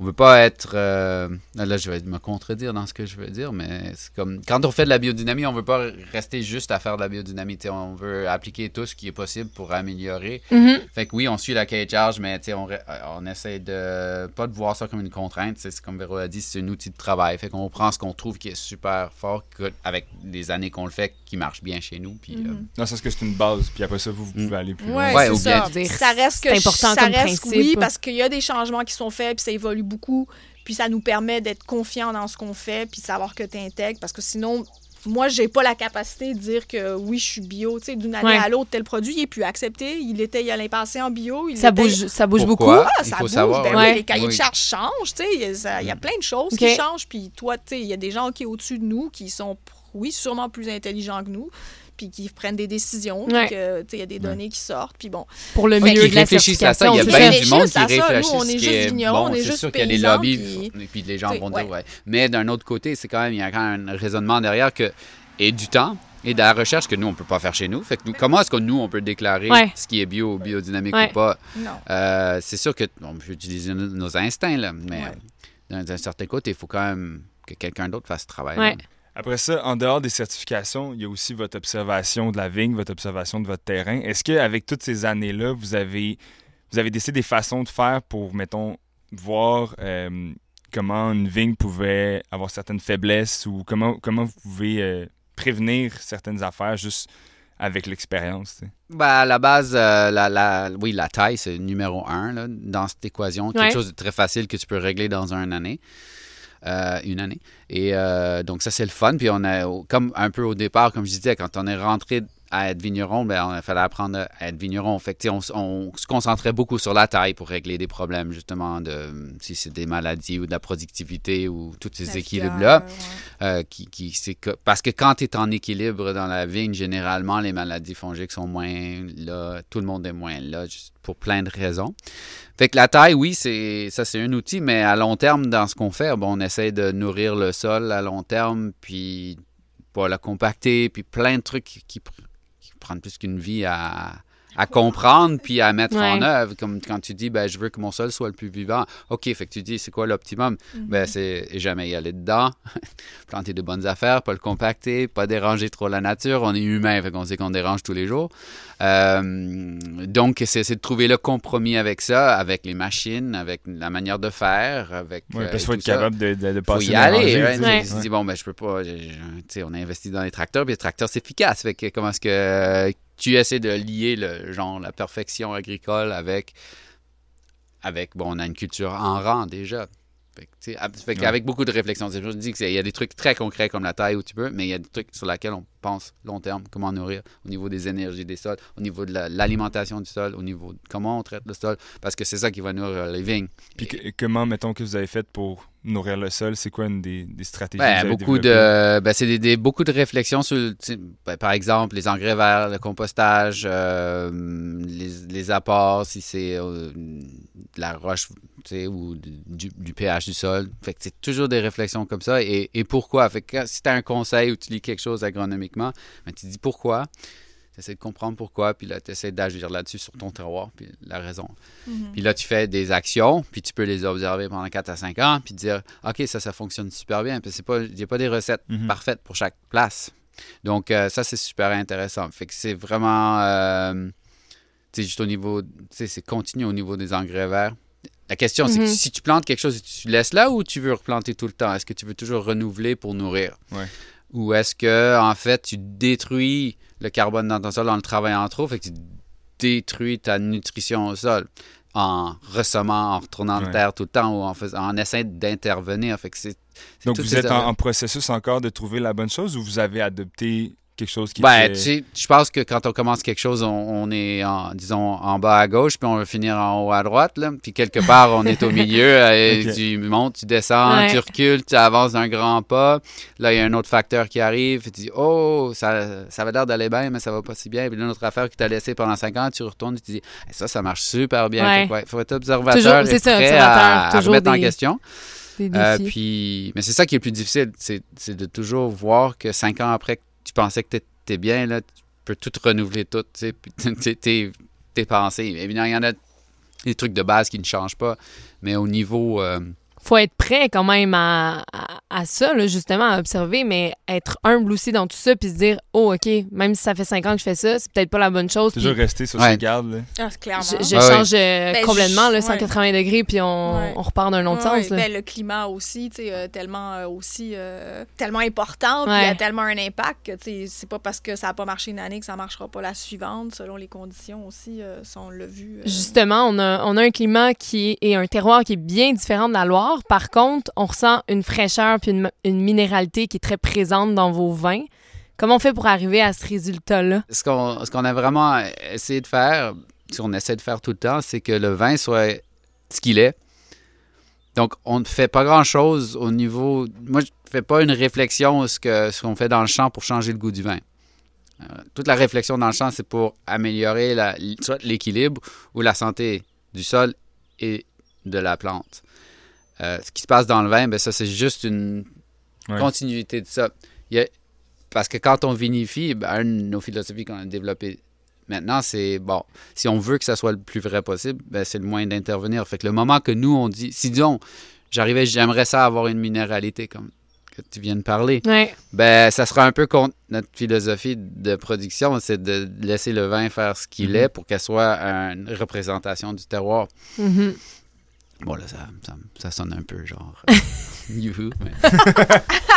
On veut pas être. euh, là, je vais me contredire dans ce que je veux dire, mais c'est comme quand on fait de la biodynamie, on veut pas rester juste à faire de la biodynamie. On veut appliquer tout ce qui est possible pour améliorer.
Mhm.
Fait que oui, on suit la cahier de charge, mais tu sais, on, on essaie de pas de voir ça comme une contrainte. C'est comme Véro a dit, c'est un outil de travail. Fait qu'on prend ce qu'on trouve qui est super fort, que- avec les années qu'on le fait, qui marche bien chez nous. Puis, euh,
Mhm.
Non, c'est ce que c'est une base, puis après ça, vous, vous
Mm.
pouvez aller plus
Ouais,
loin.
Ouais,
c'est
ou bien
ça.
dire,
ça reste que
c'est important
ça
comme
reste,
principe.
Oui, parce qu'il y a des changements qui sont faits, puis ça évolue beaucoup, puis ça nous permet d'être confiants dans ce qu'on fait, puis de savoir que tu intègres, parce que sinon, moi, j'ai pas la capacité de dire que oui, je suis bio. Tu sais, d'une année
Ouais.
à l'autre, tel produit, il est plus accepté. Il était il y a l'année passée en bio. Il
Ça bouge, ça bouge beaucoup.
Ah, ça
faut
bouge.
savoir.
Ben
ouais.
oui, les cahiers de charges changent, tu sais. Il y a- y a plein de choses qui changent. Puis toi, tu sais, il y a des gens qui sont au-dessus de nous qui sont, oui, sûrement plus intelligents que nous, puis qui prennent des décisions.
Ouais.
que, il y a des données qui sortent. Puis bon,
Pour le milieu de la
réfléchissent à ça.
certification.
Il y a bien du monde qui.
Nous,
réfléchissent.
on est juste
est
vignerons,
bon.
on est
C'est
juste
sûr qu'il y a des lobbies,
puis-
et puis les gens vont dire,
ouais.
Mais d'un autre côté, c'est quand même, il y a quand même un raisonnement derrière que, et du temps et de la recherche que nous, on peut pas faire chez nous. Fait que nous, comment est-ce que nous, on peut déclarer
Ouais.
ce qui est bio ou biodynamique
Ouais.
ou pas?
non.
Euh, c'est sûr que on peut utiliser nos, instincts, là, mais
Ouais.
d'un, d'un certain côté, il faut quand même que quelqu'un d'autre fasse ce travail.
Après ça, en dehors des certifications, il y a aussi votre observation de la vigne, votre observation de votre terrain. Est-ce qu'avec toutes ces années-là, vous avez, vous avez décidé des façons de faire pour, mettons, voir euh, comment une vigne pouvait avoir certaines faiblesses ou comment, comment vous pouvez euh, prévenir certaines affaires juste avec l'expérience.
Ben, à la base, euh, la, la- oui, la taille, c'est numéro un là, dans cette équation. Quelque
Ouais.
chose de très facile que tu peux régler dans une année. Euh, une année. Et euh, donc, ça, c'est le fun. Puis, on a, comme un peu au départ, comme je disais, quand on est rentré à être vigneron, ben, on fallait apprendre à être vigneron. Fait que, on, on se concentrait beaucoup sur la taille pour régler des problèmes, justement, de si c'est des maladies ou de la productivité ou tous ces équilibres-là.
ouais.
Euh, qui, qui- c'est que, parce que quand tu es en équilibre dans la vigne, généralement, les maladies fongiques sont moins là. Tout le monde est moins là, juste pour plein de raisons. Fait que la taille, oui, c'est ça, c'est un outil, mais à long terme, dans ce qu'on fait, bon, on essaie de nourrir le sol à long terme, puis pas la compacter, puis plein de trucs qui, qui, pr- qui prennent plus qu'une vie à, à comprendre puis à mettre en œuvre. Comme quand tu dis, ben, je veux que mon sol soit le plus vivant. OK, fait que tu dis, c'est quoi l'optimum? Ben, c'est jamais y aller dedans, planter de bonnes affaires, pas le compacter, pas déranger trop la nature. On est humain, fait qu'on sait qu'on dérange tous les jours. Euh, donc, c'est c'est de trouver le compromis avec ça, avec les machines, avec la manière de faire, avec.
Ouais,
euh,
parce
et
qu'il faut être
ça
capable de, de, de
faut
passer
y aller. ouais.
Tu
dis, bon, ben, je peux pas. je- je- tu sais, on a investi dans les tracteurs, puis les tracteurs, c'est efficace. Fait que comment est-ce que euh, tu essaies de lier le genre, la perfection agricole avec. avec bon, on a une culture en rang déjà. Fait fait
Ouais.
qu'avec beaucoup de réflexion, je dis qu'il y a des trucs très concrets comme la taille où tu peux, mais il y a des trucs sur lesquels on pense long terme, comment nourrir, au niveau des énergies des sols, au niveau de la- l'alimentation du sol, au niveau de comment on traite le sol, parce que c'est ça qui va nourrir les vignes.
Puis que- comment, mettons, que vous avez fait pour nourrir le sol? C'est quoi une des, des stratégies que
Ben,
vous avez
beaucoup de, ben, c'est des, des- beaucoup de réflexions sur, ben, par exemple, les engrais verts, le compostage, euh, les, les apports, si c'est euh, de la roche, ou du, du pH du sol. Fait que c'est toujours des réflexions comme ça. Et, et pourquoi? Fait que si tu as un conseil ou tu lis quelque chose agronomiquement, ben, tu dis pourquoi? Tu essaies de comprendre pourquoi, puis là, tu essaies d'agir là-dessus sur ton terroir, puis la raison.
Mhm.
Puis là, tu fais des actions, puis tu peux les observer pendant 4 à 5 ans, puis dire, OK, ça, ça fonctionne super bien. Puis c'est pas, il n'y a pas des recettes
Mhm.
parfaites pour chaque place. Donc, euh, ça, c'est super intéressant. Fait que c'est vraiment, euh, tu sais, juste au niveau, tu sais, c'est continu au niveau des engrais verts. La question, c'est que
Mhm.
si tu plantes quelque chose, tu laisses là ou tu veux replanter tout le temps? Est-ce que tu veux toujours renouveler pour nourrir?
Ouais.
Ou est-ce que, en fait, tu détruis le carbone dans ton sol en le travaillant trop, fait que tu détruis ta nutrition au sol en ressemant, en retournant
Ouais.
de terre tout le temps ou en, faisant, en essayant d'intervenir? Fait que c'est, c'est
Donc, vous
ces
êtes en processus encore de trouver la bonne chose ou vous avez adopté quelque chose qui
Ben,
était...
tu sais, je pense que quand on commence quelque chose, on, on est, en, disons, en bas à gauche, puis on va finir en haut à droite, là. Puis quelque part, on est au milieu. et
Ok.
Tu montes, tu descends,
Ouais.
tu recules, tu avances d'un grand pas. Là, il y a un autre facteur qui arrive. Tu dis, oh, ça, ça avait l'air d'aller bien, mais ça va pas si bien. Puis là, une autre affaire qui t'a laissé pendant 5 ans, tu retournes, tu te dis, Eh, ça, ça marche super bien.
Ouais.
Ouais, faut être observateur
Toujours,
et
c'est ça,
prêt
observateur,
à, remettre en question.
Des
Euh, puis, mais c'est ça qui est le plus difficile, c'est c'est de toujours voir que cinq ans après que tu pensais que tu étais bien, là, tu peux tout renouveler tout, tu sais, puis tes- tes, tes pensées. Évidemment, il y en a des trucs de base qui ne changent pas, mais au niveau... euh,
faut être prêt quand même à, à, à ça, là, justement, à observer, mais être humble aussi dans tout ça, puis se dire, oh, OK, même si ça fait cinq ans que je fais ça, c'est peut-être pas la bonne chose.
Toujours rester sur
Ouais.
ses gardes. là.
Ah, clairement.
je, je
Ah ouais.
change euh,
Ben,
complètement,
je-
là,
ouais.
180 degrés, puis on,
Ouais.
on repart d'un autre
Ouais,
sens. là.
ben, le climat aussi, tu sais, euh, tellement euh, aussi euh, tellement important, puis
Ouais.
il y a tellement un impact que tu sais, c'est pas parce que ça n'a pas marché une année que ça marchera pas la suivante, selon les conditions aussi, euh, si on l'a vu. euh.
Justement, on a, on a un climat qui est, et un terroir qui est bien différent de la Loire. Par contre, on ressent une fraîcheur puis une, minéralité qui est très présente dans vos vins. Comment on fait pour arriver à ce résultat-là?
ce qu'on a vraiment essayé de faire, ce qu'on essaie de faire tout le temps, c'est que le vin soit ce qu'il est. Donc, on ne fait pas grand-chose au niveau... Moi, je ne fais pas une réflexion sur ce qu'on fait dans le champ pour changer le goût du vin. Euh, toute la réflexion dans le champ, c'est pour améliorer soit l'équilibre ou la santé du sol et de la plante. Euh, ce qui se passe dans le vin, ben ça, c'est juste une
Ouais.
continuité de ça. Il y a- parce que quand on vinifie, ben, une de nos philosophies qu'on a développées maintenant, c'est bon, si on veut que ça soit le plus vrai possible, ben, c'est le moins d'intervenir. Fait que le moment que nous, on dit, si disons, j'arrivais, j'aimerais ça avoir une minéralité comme que tu viens de parler,
Ouais.
ben, ça sera un peu contre notre philosophie de production, c'est de laisser le vin faire ce qu'il
Mhm.
est pour qu'elle soit une représentation du terroir.
Mhm.
Bon, là, ça, ça, ça sonne un peu genre. euh, youhou, mais-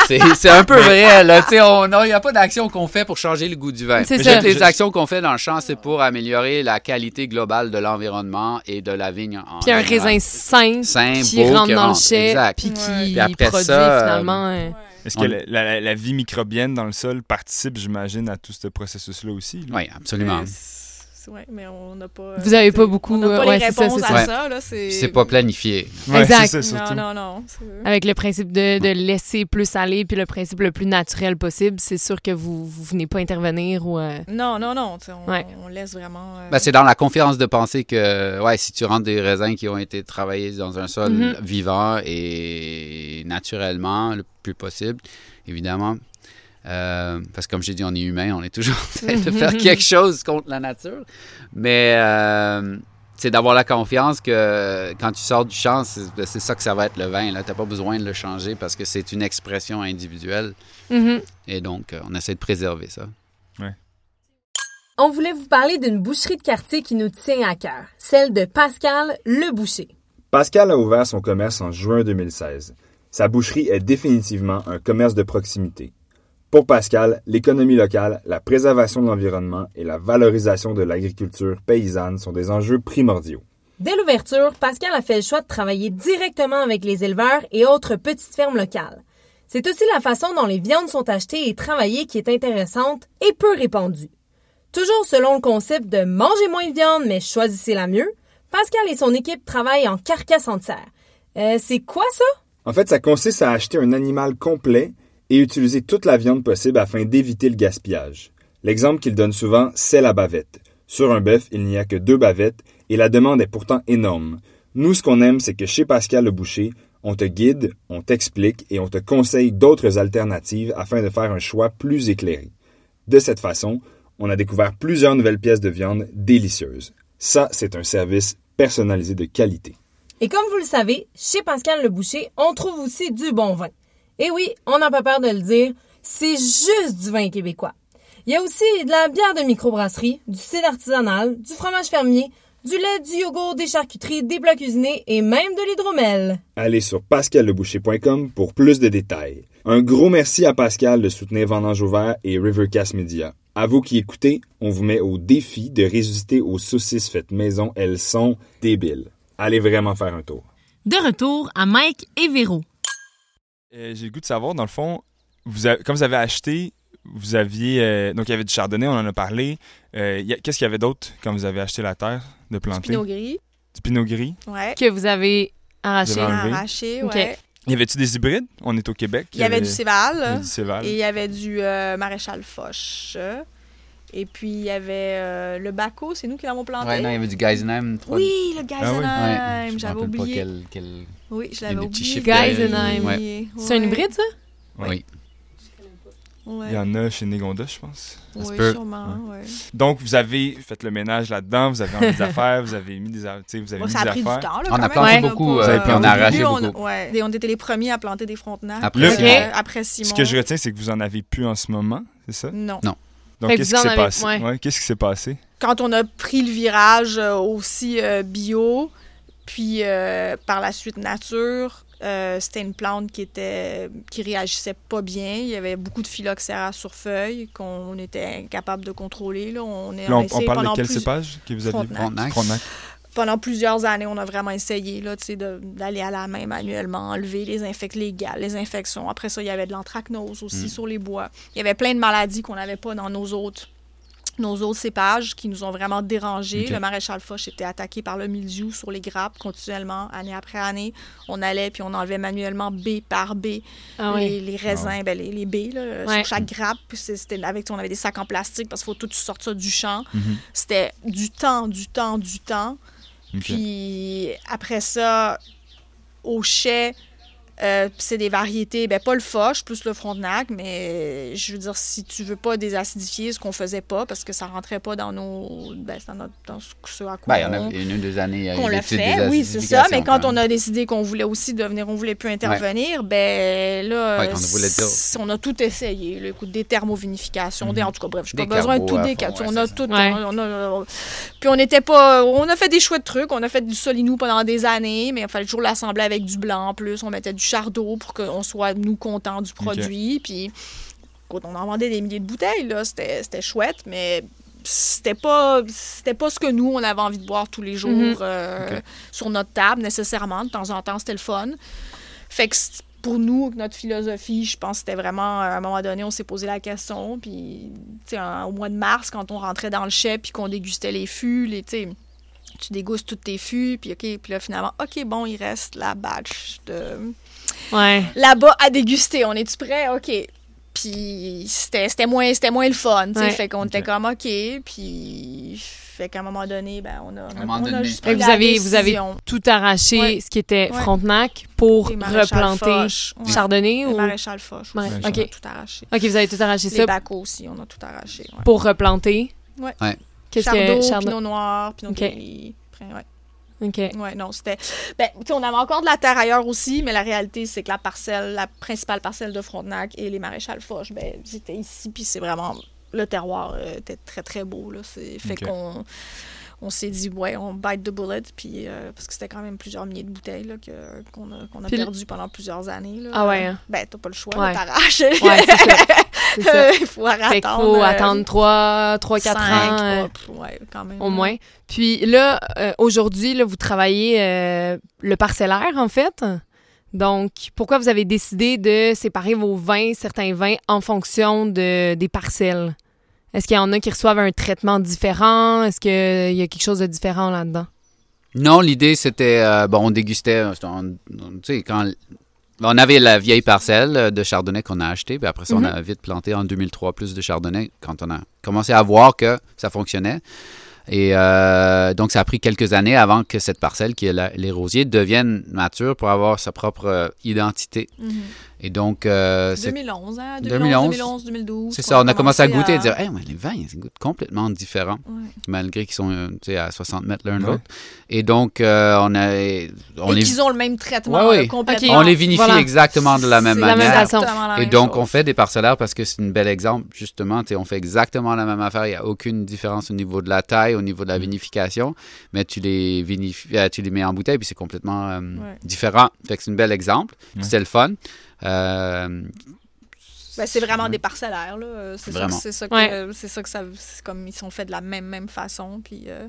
c'est, un peu vrai, là. Tu sais, on- non, il n'y a pas d'action qu'on fait pour changer le goût du vin.
C'est.
Toutes les actions qu'on fait dans le champ, c'est pour améliorer la qualité globale de l'environnement et de la vigne en
Puis un
général.
raisin sain,
Sain,
qui
beau,
rentre
qui
dans le chai,
exact.
puis
Ouais.
qui
Puis après
produit
ça, euh,
finalement. euh,
Est-ce
On-
que la, la- la vie microbienne dans le sol participe, j'imagine, à tout ce processus-là aussi? là?
Oui, absolument.
Ouais, mais on n'a pas.
Vous avez pas beaucoup,
On n'a pas
euh, ouais,
les
c'est ça,
réponses à
ça.
c'est...
Pas planifié.
Ouais,
Exact.
ça.
Non, non, non.
Avec le principe de, de laisser plus aller, puis le principe le plus naturel possible, c'est sûr que vous vous venez pas intervenir ou. euh,
Non, non, non. On,
Ouais.
on laisse vraiment. euh,
Ben, c'est dans la confiance de penser que ouais, si tu rentres des raisins qui ont été travaillés dans un sol
Mhm.
vivant et naturellement le plus possible, évidemment. Euh, parce que comme j'ai dit, on est humain, on est toujours en train de faire quelque chose contre la nature. Mais euh, c'est d'avoir la confiance que quand tu sors du champ, c'est ben, c'est ça que ça va être le vin. Tu n'as pas besoin de le changer parce que c'est une expression individuelle.
mhm.
Et donc, euh, on essaie de préserver ça.
On voulait vous parler d'une boucherie de quartier qui nous tient à cœur, celle de Pascal Le Boucher.
Pascal a ouvert son commerce en juin 2016. Sa boucherie est définitivement un commerce de proximité. Pour Pascal, l'économie locale, la préservation de l'environnement et la valorisation de l'agriculture paysanne sont des enjeux primordiaux.
Dès l'ouverture, Pascal a fait le choix de travailler directement avec les éleveurs et autres petites fermes locales. C'est aussi la façon dont les viandes sont achetées et travaillées qui est intéressante et peu répandue. Toujours selon le concept de manger moins de viande mais choisissez la mieux, Pascal et son équipe travaillent en carcasse entière. Euh, c'est quoi ça?
En fait, ça consiste à acheter un animal complet et utiliser toute la viande possible afin d'éviter le gaspillage. L'exemple qu'il donne souvent, c'est la bavette. Sur un bœuf, il n'y a que deux bavettes et la demande est pourtant énorme. Nous, ce qu'on aime, c'est que chez Pascal le Boucher, on te guide, on t'explique et on te conseille d'autres alternatives afin de faire un choix plus éclairé. De cette façon, on a découvert plusieurs nouvelles pièces de viande délicieuses. Ça, c'est un service personnalisé de qualité.
Et comme vous le savez, chez Pascal Le Boucher, on trouve aussi du bon vin. Et oui, on n'a pas peur de le dire, c'est juste du vin québécois. Il y a aussi de la bière de microbrasserie, du cidre artisanal, du fromage fermier, du lait, du yogourt, des charcuteries, des plats cuisinés et même de l'hydromel.
Allez sur pascalleboucher.com pour plus de détails. Un gros merci à Pascal de soutenir Vendange Ouvert et Rivercast Media. À vous qui écoutez, on vous met au défi de résister aux saucisses faites maison. Elles sont débiles. Allez vraiment faire un tour.
De retour à Mike et Véro.
Euh, J'ai le goût de savoir, dans le fond, vous avez- comme vous avez acheté, vous aviez. euh, donc, il y avait du chardonnay, on en a parlé. Euh, il y a- Qu'est-ce qu'il y avait d'autre quand vous avez acheté la terre de
du
planter?
pinot gris.
Du pinot gris?
Ouais.
Que vous avez arraché.
Vous avez enlevé.
Arraché,
Ok.
ouais.
Y avait-tu des hybrides? On est au Québec.
Il y avait du
il y
céval.
avait du céval.
Et il y avait du euh, maréchal Foch. Et puis il y avait euh, le Baco, c'est nous qui l'avons planté.
Ouais, non, il y avait du Geisenheim. trois-
Oui, le
Ah oui.
Geisenheim,
Ouais, je me
j'avais
rappelle pas
oublié.
quel- quel-
Oui, je l'avais oublié.
Ouais.
Oui,
C'est un hybride, ça?
Oui.
Ouais.
Il y en a chez Négonda, je pense.
Oui, sûrement, ouais.
Donc, vous avez fait le ménage là-dedans, vous avez enlevé des affaires, vous avez mis des, a- tu sais, vous avez
Bon,
mis
ça a
des
pris du
affaires.
temps. Là,
On a planté
Ouais.
beaucoup, euh,
Vous avez
puis on a
planté
arraché beaucoup.
on ouais. On était les premiers à planter des frontenacs.
Après,
Euh, Simon.
Ce que je retiens, c'est que vous en avez plus en ce moment, c'est ça?
Non.
Non.
Donc, qu'est-ce qui s'est passé?
ouais.
Ouais, qu'est-ce qui s'est passé?
Quand on a pris le virage euh, aussi euh, bio, puis euh, par la suite nature, euh, c'était une plante qui était qui réagissait pas bien. Il y avait beaucoup de phylloxéra sur feuilles qu'on était incapable de contrôler. Là, on, est,
Là, on, parle de
pendant
quel
plus-
cépage que vous aviez?
Frontenac. Pendant plusieurs années, on a vraiment essayé d'aller à la main manuellement, enlever les, infec- les, ga- les infections. Après ça, il y avait de l'anthracnose aussi
Mm.
sur les bois. Il y avait plein de maladies qu'on n'avait pas dans nos autres nos autres cépages qui nous ont vraiment dérangés. Le maréchal Foch était attaqué par le mildiou sur les grappes continuellement, année après année. On allait puis on enlevait manuellement B par B
Ah
les, les raisins, ben, les, les baies là,
Ouais.
sur chaque grappe. Puis c'est- C'était avec, on avait des sacs en plastique parce qu'il faut tout sortir ça du champ.
Mhm.
C'était du temps, du temps, du temps. Puis après ça, au chai, Euh, c'est des variétés, ben pas le Foch, plus le Frontenac, mais je veux dire, si tu veux pas désacidifier, ce qu'on faisait pas, parce que ça rentrait pas dans nos. Ben, c'est dans, notre- dans ce à quoi
Ben, il y en a
on-
une ou deux années.
qu'on l'a fait, oui, c'est ça. Mais quand on a décidé qu'on voulait aussi devenir, on voulait plus intervenir, ben là,
Ouais,
c- on a tout essayé. là. Écoute, des thermovinifications, des, en tout cas, bref, j'ai pas besoin de tout des
fond, ouais,
On a tout.
Ouais.
on a- on a- puis on n'était pas. On a fait des chouettes trucs. On a fait du solinou pendant des années, mais il fallait toujours l'assembler avec du blanc en plus. On mettait du chardot pour qu'on soit, nous, contents du produit. Puis, écoute, on en vendait des milliers de bouteilles, là. C'était chouette, mais c'était pas c'était pas ce que nous on avait envie de boire tous les jours
Mhm.
euh, sur notre table nécessairement de temps en temps c'était le fun fait que pour nous notre philosophie je pense que c'était vraiment à un moment donné on s'est posé la question puis tu sais, en- au mois de mars quand on rentrait dans le chai puis qu'on dégustait les fûts les tu dégustes tous tes fûts puis ok puis là finalement ok bon il reste la batch de
Ouais.
là-bas à déguster. On est-tu prêt? OK. Puis c'était c'était moins, c'était moins le fun. tu sais.
Ouais.
Fait qu'on était comme OK. Puis fait qu'à un moment donné, ben, on a, on a,
moment
on a
donné.
juste
vous
la
avez- vous avez. Tout arraché,
Ouais.
ce qui était
Ouais.
Frontenac, pour
Les
replanter
Foch. Ouais.
Chardonnay
Les
ou...
maréchal Foch.
Ouais,
aussi,
ok.
On a tout arraché.
OK, vous avez tout arraché
Les
ça
bacos aussi, on a tout arraché. ouais.
pour replanter.
Ouais.
Ouais.
Qu'est-ce
Chardot,
que... Chardonnay-
Pinot Noir, Pinot
Ok.
Gris. Ouais.
OK.
Ouais, non, c'était. Ben, tu sais, on avait encore de la terre ailleurs aussi, mais la réalité, c'est que la parcelle, la principale parcelle de Frontenac et les maréchals Foch, ben, c'était ici, puis c'est vraiment. Le terroir euh, était très, très beau, là. C'est fait qu'on. On s'est dit, ouais, on bite the bullet, puis euh, parce que c'était quand même plusieurs milliers de bouteilles là, que- qu'on a, qu'on a
Puis
perdu pendant plusieurs années. Là.
Ah ouais, hein?
Ben, t'as pas le choix,
Ouais.
t'arraches.
Ouais, c'est ça. C'est ça.
Il faut attendre.
Fait qu'il faut
euh,
attendre 3, 3 4
cinq,
ans euh,
ouais, quand même.
au moins. Puis là, euh, aujourd'hui, là, vous travaillez le parcellaire, en fait. Donc, pourquoi vous avez décidé de séparer vos vins, certains vins, en fonction de, des parcelles? Est-ce qu'il y en a qui reçoivent un traitement différent? Est-ce qu'il y a quelque chose de différent là-dedans?
Non, l'idée, c'était, euh, bon, on dégustait, euh, on- on- tu sais, quand on avait la vieille parcelle euh, de chardonnay qu'on a acheté, puis après ça,
Mhm.
on a vite planté en 2003 plus de chardonnay quand on a commencé à voir que ça fonctionnait. Et euh, donc, ça a pris quelques années avant que cette parcelle, qui est la- les rosiers, devienne mature pour avoir sa propre euh, identité.
Mhm.
Et donc, euh, c'est
2011, hein?
2011,
2011, 2012.
c'est ça, on a commencé à goûter et
à
dire, hey, mais les vins, ils goûtent complètement différents,
Ouais.
malgré qu'ils sont euh, tu sais, à 60 mètres l'un de
Ouais.
l'autre. Et donc, euh, on a. On
et
les,
qu'ils ont le même traitement
Ouais, ouais.
complètement.
on les vinifie
Voilà.
exactement de la même
C'est
la même
manière.
façon.
exactement la
Et
même
donc,
chose.
on fait des parcellaires parce que c'est un bel exemple, justement. On fait exactement la même affaire. Il n'y a aucune différence au niveau de la taille, au niveau de la vinification. Mais tu les, vinifies, euh, tu les mets en bouteille, puis c'est complètement euh,
Ouais.
différent. Fait que c'est un bel exemple.
Ouais.
C'est le fun. Euh,
Ben, c'est vraiment des parcellaires, là. C'est ça, que-
Vraiment.
c'est ça que,
Ouais.
c'est ça que ça, c'est comme ils sont faits de la même, même façon. Puis, euh,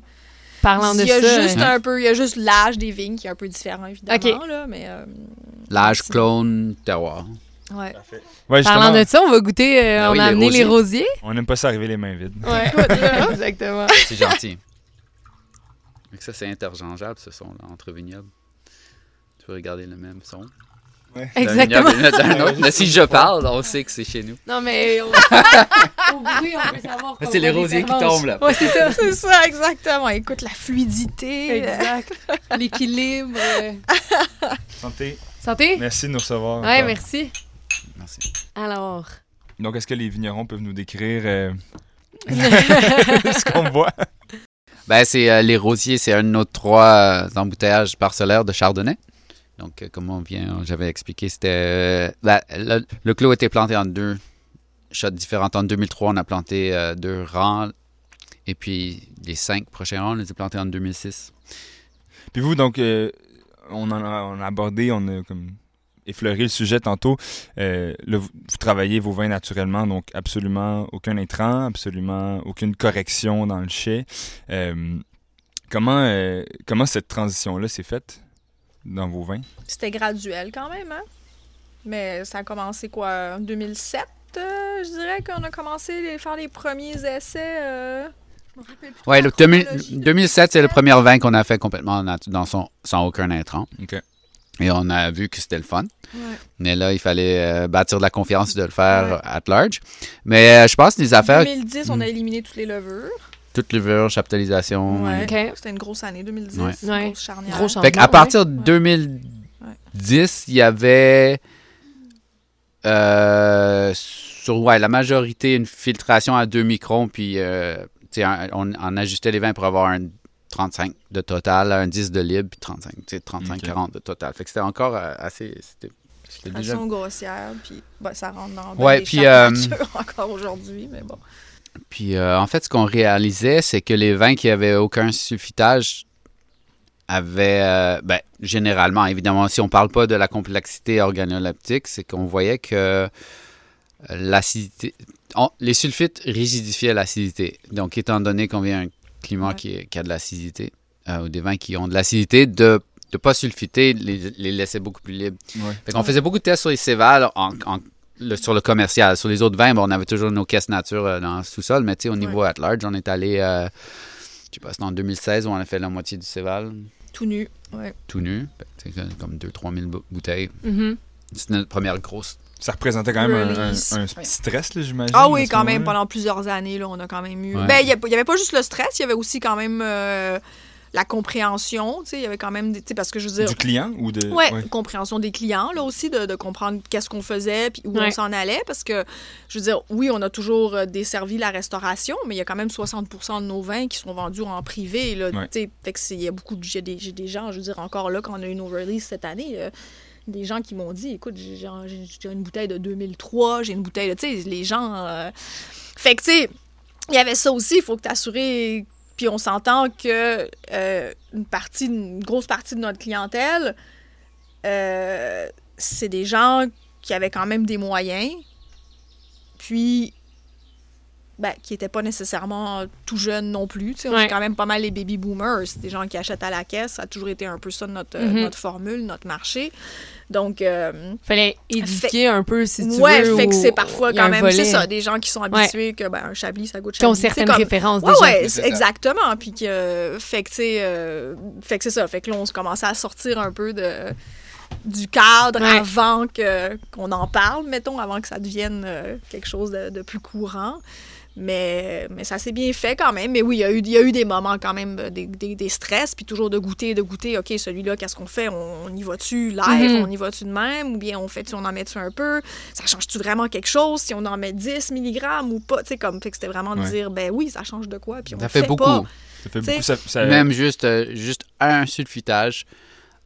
Parlant de
il y a
ça,
juste
euh,
un peu, il y a juste l'âge des vignes qui est un peu différent, évidemment, là, mais... euh,
L'âge, clone, terroir.
Ouais.
Ouais,
parlant de ça, on va goûter. euh,
Ben
on
oui,
a
les
amené les rosiers.
on n'aime pas ça arriver les mains vides.
Ouais, exactement.
C'est gentil. Fait que ça, c'est interchangeable, ce son-là, entre vignobles. Tu peux regarder le même son?
Exactement.
autre. Mais si je parle, on sait que c'est chez nous.
Non, mais au, au bruit, on peut savoir.
Ah, c'est les rosiers qui tombent, là.
Ouais, c'est ça.
C'est ça, exactement. Écoute, la fluidité.
Exact. L'équilibre.
Santé.
Santé?
Merci de nous recevoir.
Ouais, merci.
Merci.
Alors.
Donc, est-ce que les vignerons peuvent nous décrire euh, ce qu'on voit?
Ben, c'est euh, les rosiers, c'est un de nos trois euh, embouteillages parcellaires de Chardonnay. Donc, euh, comme on vient, j'avais expliqué, c'était. euh, le, clos était planté en deux shots différentes. En 2003, on a planté euh, deux rangs. Et puis, les cinq prochains rangs, on les a plantés en 2006.
Puis vous, donc, on a, abordé, on a comme effleuré le sujet tantôt. Vous, travaillez vos vins naturellement, donc absolument aucun intrant, absolument aucune correction dans le chai. Comment, comment cette transition-là s'est faite? Dans vos vins?
C'était graduel quand même, hein? Mais ça a commencé quoi, en 2007, euh, je dirais qu'on a commencé à faire les premiers essais. euh, je me rappelle plus trop
Ouais,
la
le 2000
chronologie de
2007, c'est le premier vin qu'on a fait complètement dans son, sans aucun intrant.
OK.
Et on a vu que c'était le fun.
Ouais.
Mais là, il fallait euh, bâtir de la confiance de le faire
Ouais.
at large. Mais euh, je pense que les
En
affaires,
2010, on a éliminé toutes les levures.
Toute levure, chaptalisation.
Ouais. C'était une grosse année, 2010.
Ouais.
Une grosse charnière.
Gros.
Fait
ouais.
partir de 2000,
Ouais.
10, il y avait euh, sur ouais, la majorité une filtration à 2 microns, puis euh, tu sais, un- on, on ajustait les vins pour avoir un 35 de total, un 10 de libre, puis 35, tu sais, 35-40 de total. Fait que c'était encore euh, assez. C'était déjà
grossière, puis ben, ça rentre dans
Ouais, puis, euh,
encore aujourd'hui, mais bon.
Puis euh, en fait, ce qu'on réalisait, c'est que les vins qui avaient aucun sulfitage avaient, euh, ben, généralement, évidemment, si on parle pas de la complexité organoleptique, c'est qu'on voyait que euh, l'acidité, on- les sulfites rigidifiaient l'acidité. Donc, étant donné qu'on vient d'un climat qui, a de l'acidité, euh, ou des vins qui ont de l'acidité, de ne pas sulfiter les, les laisser beaucoup plus libres.
Ouais.
Fait qu'on faisait beaucoup de tests sur les cévales en, en- le- sur le commercial. Sur les autres vins, bon, on avait toujours nos caisses nature euh, dans le sous-sol, mais tu sais, au niveau at large, on est allé, euh, je sais pas, c'était en 2016 où on a fait la moitié du céval
Tout nu. Ouais.
tout nu. Sais, comme 2-3 000 bou- bouteilles.
Mhm.
C'était notre première grosse.
Ça représentait quand même un, un- un
Ouais.
stress, là, j'imagine.
Ah oui, quand même, pendant plusieurs années, là, on a quand même eu.
Ouais.
Ben, il n'y avait pas juste le stress, il y avait aussi quand même euh, la compréhension, tu sais, il y avait quand même des. tu sais, Parce que je veux dire.
Du client ou de.
Ouais, compréhension des clients, là aussi, de, de comprendre qu'est-ce qu'on faisait puis où
Ouais.
on s'en allait. Parce que, je veux dire, oui, on a toujours euh, desservi la restauration, mais il y a quand même 60% de nos vins qui sont vendus en privé. Là,
Ouais.
tu sais, fait que c'est- il y a beaucoup de. J'ai des, j'ai des gens, je veux dire, encore là, quand on a eu nos releases cette année, euh, des gens qui m'ont dit écoute, j'ai genre, j'ai- j'ai une bouteille de 2003, j'ai une bouteille de. Tu sais, les gens. euh, Fait que, tu sais, il y avait ça aussi, il faut que tu. Puis on s'entend que euh, une partie, une grosse partie de notre clientèle, euh, c'est des gens qui avaient quand même des moyens, puis ben, qui n'étaient pas nécessairement tout jeunes non plus. Tu sais, On
Ouais.
a quand même pas mal les baby boomers, c'est des gens qui achètent à la caisse. Ça a toujours été un peu ça notre,
Mhm.
notre formule, notre marché. Donc, euh,
Fallait éduquer un peu, si tu
ouais,
veux.
fait que c'est parfois
il y a
quand même, c'est ça, des gens qui sont habitués que ben, un chablis, ça goûte
Qui ont
chablis. Tu sais,
certaines
comme-
références
Ouais,
déjà.
ouais, exactement. Puis que, fait que, euh, fait que c'est ça. Fait que là, on se commençait à sortir un peu de, du cadre
Ouais.
avant que, qu'on en parle, mettons, avant que ça devienne euh, quelque chose de, de plus courant. Mais, mais ça s'est bien fait quand même. Mais oui, il y a eu, il y a eu des moments quand même, euh, des, des, des stress, puis toujours de goûter, de goûter, OK, celui-là, qu'est-ce qu'on fait? On, on y va-tu live?
Mhm.
On y va-tu de même? Ou bien on fait-tu, on en met-tu un peu? Ça change-tu vraiment quelque chose si on en met 10 mg ou pas? Tu sais, comme, fait que c'était vraiment de
Ouais.
dire, ben oui, ça change de quoi? Puis on
Ça fait
fait
beaucoup.
pas.
Ça fait
T'sais,
beaucoup. Ça, ça-
Même juste, euh, juste un sulfitage.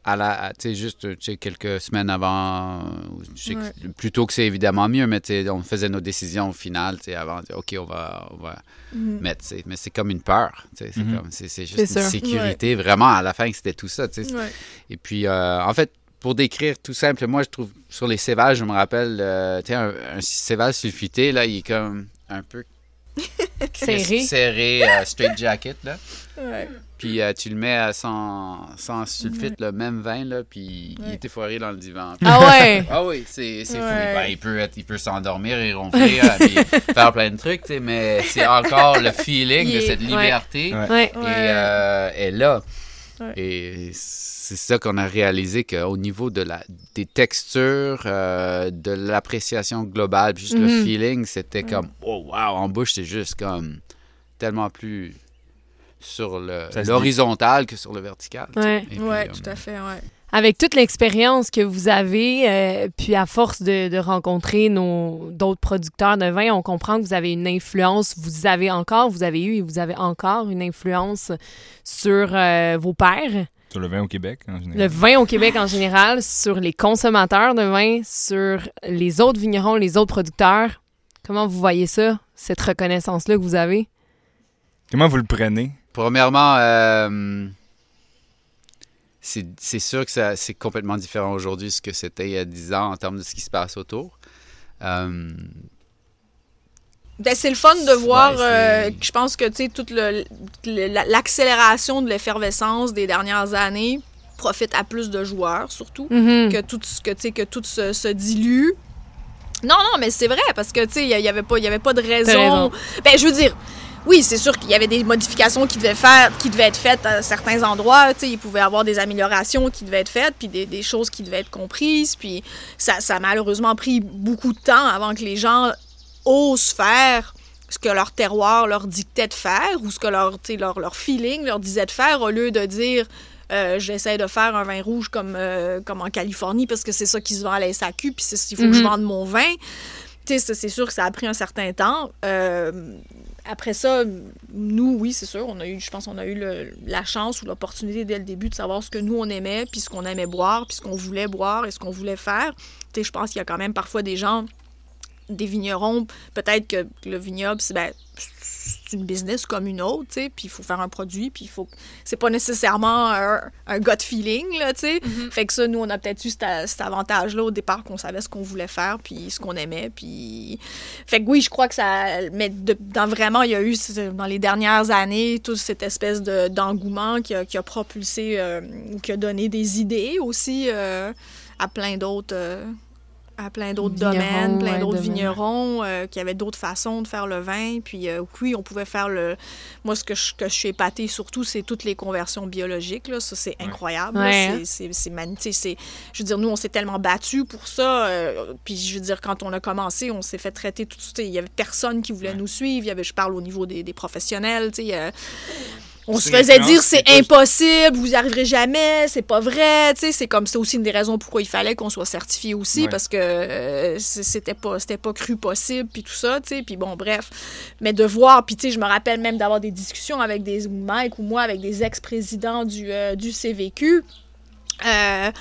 À la, à, tu sais, juste quelques semaines avant,
Ouais.
plutôt que c'est évidemment mieux, mais on faisait nos décisions finales tu sais, avant, de dire, OK, on va, on va
Mhm.
mettre, mais c'est comme une peur, c'est comme, c'est c'est juste une
sûr.
sécurité, vraiment, à la fin, c'était tout ça, tu sais.
Ouais.
Et puis, euh, en fait, pour décrire tout simple, moi, je trouve, sur les cévales, je me rappelle, euh, tu un, un céval sulfité, là, il est comme un peu
Serré.
serré, euh, straight jacket, là.
Ouais.
Puis euh, tu le mets à sans, sans sulfite, le même vin, là, puis il était foiré dans le divan.
Ah ouais!
Ah oui, c'est c'est fou. Ben, il peut, être- il peut s'endormir et ronfler, euh, puis faire plein de trucs, mais c'est encore le feeling de
est-
cette liberté
Ouais.
Ouais.
et, euh, est là.
Ouais.
Et c'est ça qu'on a réalisé qu'au niveau de la, des textures, euh, de l'appréciation globale, puis juste le
Mhm.
feeling, c'était comme, oh wow, en bouche, c'est juste comme tellement plus sur l'horizontal que sur le vertical. sais.
Ouais.
Euh,
tout à fait, ouais.
Avec toute l'expérience que vous avez, euh, puis à force de, de rencontrer nos d'autres producteurs de vin, on comprend que vous avez une influence, vous avez encore, vous avez eu et vous avez encore une influence sur euh, vos pairs,
Sur le vin au Québec, en général.
le vin au Québec en général, sur les consommateurs de vin, sur les autres vignerons, les autres producteurs. Comment vous voyez ça, cette reconnaissance-là que vous avez?
Comment vous le prenez?
Premièrement, euh, c'est sûr que c'est complètement différent aujourd'hui ce que c'était il y a 10 ans en termes de ce qui se passe autour. Euh,
Ben, c'est le fun de voir,
Ouais,
euh, je pense que, tu sais, toute le- le- la- l'accélération de l'effervescence des dernières années profite à plus de joueurs, surtout,
Mhm.
que tout, ce- que, tu sais, que tout se, se dilue. Non, non, mais c'est vrai, parce que, tu sais, il n'y avait, pas- il y avait pas de raison.
raison.
Ben, je veux dire, oui, c'est sûr qu'il y avait des modifications qui devaient, faire, qui devaient être faites à certains endroits. Tu sais, il pouvait y avoir des améliorations qui devaient être faites, puis des, des choses qui devaient être comprises. Puis ça, ça a malheureusement pris beaucoup de temps avant que les gens osent faire ce que leur terroir leur dictait de faire ou ce que leur, leur, leur feeling leur disait de faire au lieu de dire Euh, J'essaie de faire un vin rouge comme, euh, comme en Californie parce que c'est ça qui se vend à la SAQ, puis il faut que je
Mhm.
vende mon vin. Tu sais, ça, c'est sûr que ça a pris un certain temps. Euh, après ça, nous, oui, c'est sûr, on a eu, je pense qu'on a eu le- la chance ou l'opportunité dès le début de savoir ce que nous, on aimait, puis ce qu'on aimait boire, puis ce qu'on voulait boire et ce qu'on voulait faire. Tu sais, je pense qu'il y a quand même parfois des gens, des vignerons, peut-être que le vignoble, c'est ben, c'est une business comme une autre, tu sais, puis il faut faire un produit, puis il faut... C'est pas nécessairement un, un gut feeling, là, tu sais. Fait que ça, nous, on a peut-être eu cet, cet avantage-là au départ qu'on savait ce qu'on voulait faire, puis ce qu'on aimait, puis... Fait que oui, je crois que ça... Mais de- dans vraiment, il y a eu, dans les dernières années, toute cette espèce de- d'engouement qui a, qui a propulsé euh, ou qui a donné des idées aussi euh, à plein d'autres... euh, à plein d'autres domaines, plein
ouais,
d'autres vignerons euh, qui avaient d'autres façons de faire le vin. Puis euh, oui, on pouvait faire le... Moi, ce que je, que je suis épatée surtout, c'est toutes les conversions biologiques. Là. Ça, c'est incroyable.
Ouais,
C'est-
hein?
c'est c'est magnifique. C'est- Je veux dire, nous, on s'est tellement battus pour ça. euh, puis je veux dire, quand on a commencé, on s'est fait traiter tout de suite. Il y avait personne qui voulait nous suivre. Il y avait, je parle au niveau des, des professionnels. tu sais, euh, on se faisait dire c'est impossible, vous y arriverez jamais, c'est pas vrai, tu sais, c'est comme c'est aussi une des raisons pourquoi il fallait qu'on soit certifié aussi
Ouais.
parce que euh, c'était pas c'était pas cru possible puis tout ça, tu sais, puis bon bref, mais de voir puis tu sais je me rappelle même d'avoir des discussions avec des Mike ou moi avec des ex-présidents du euh, du CVQ euh,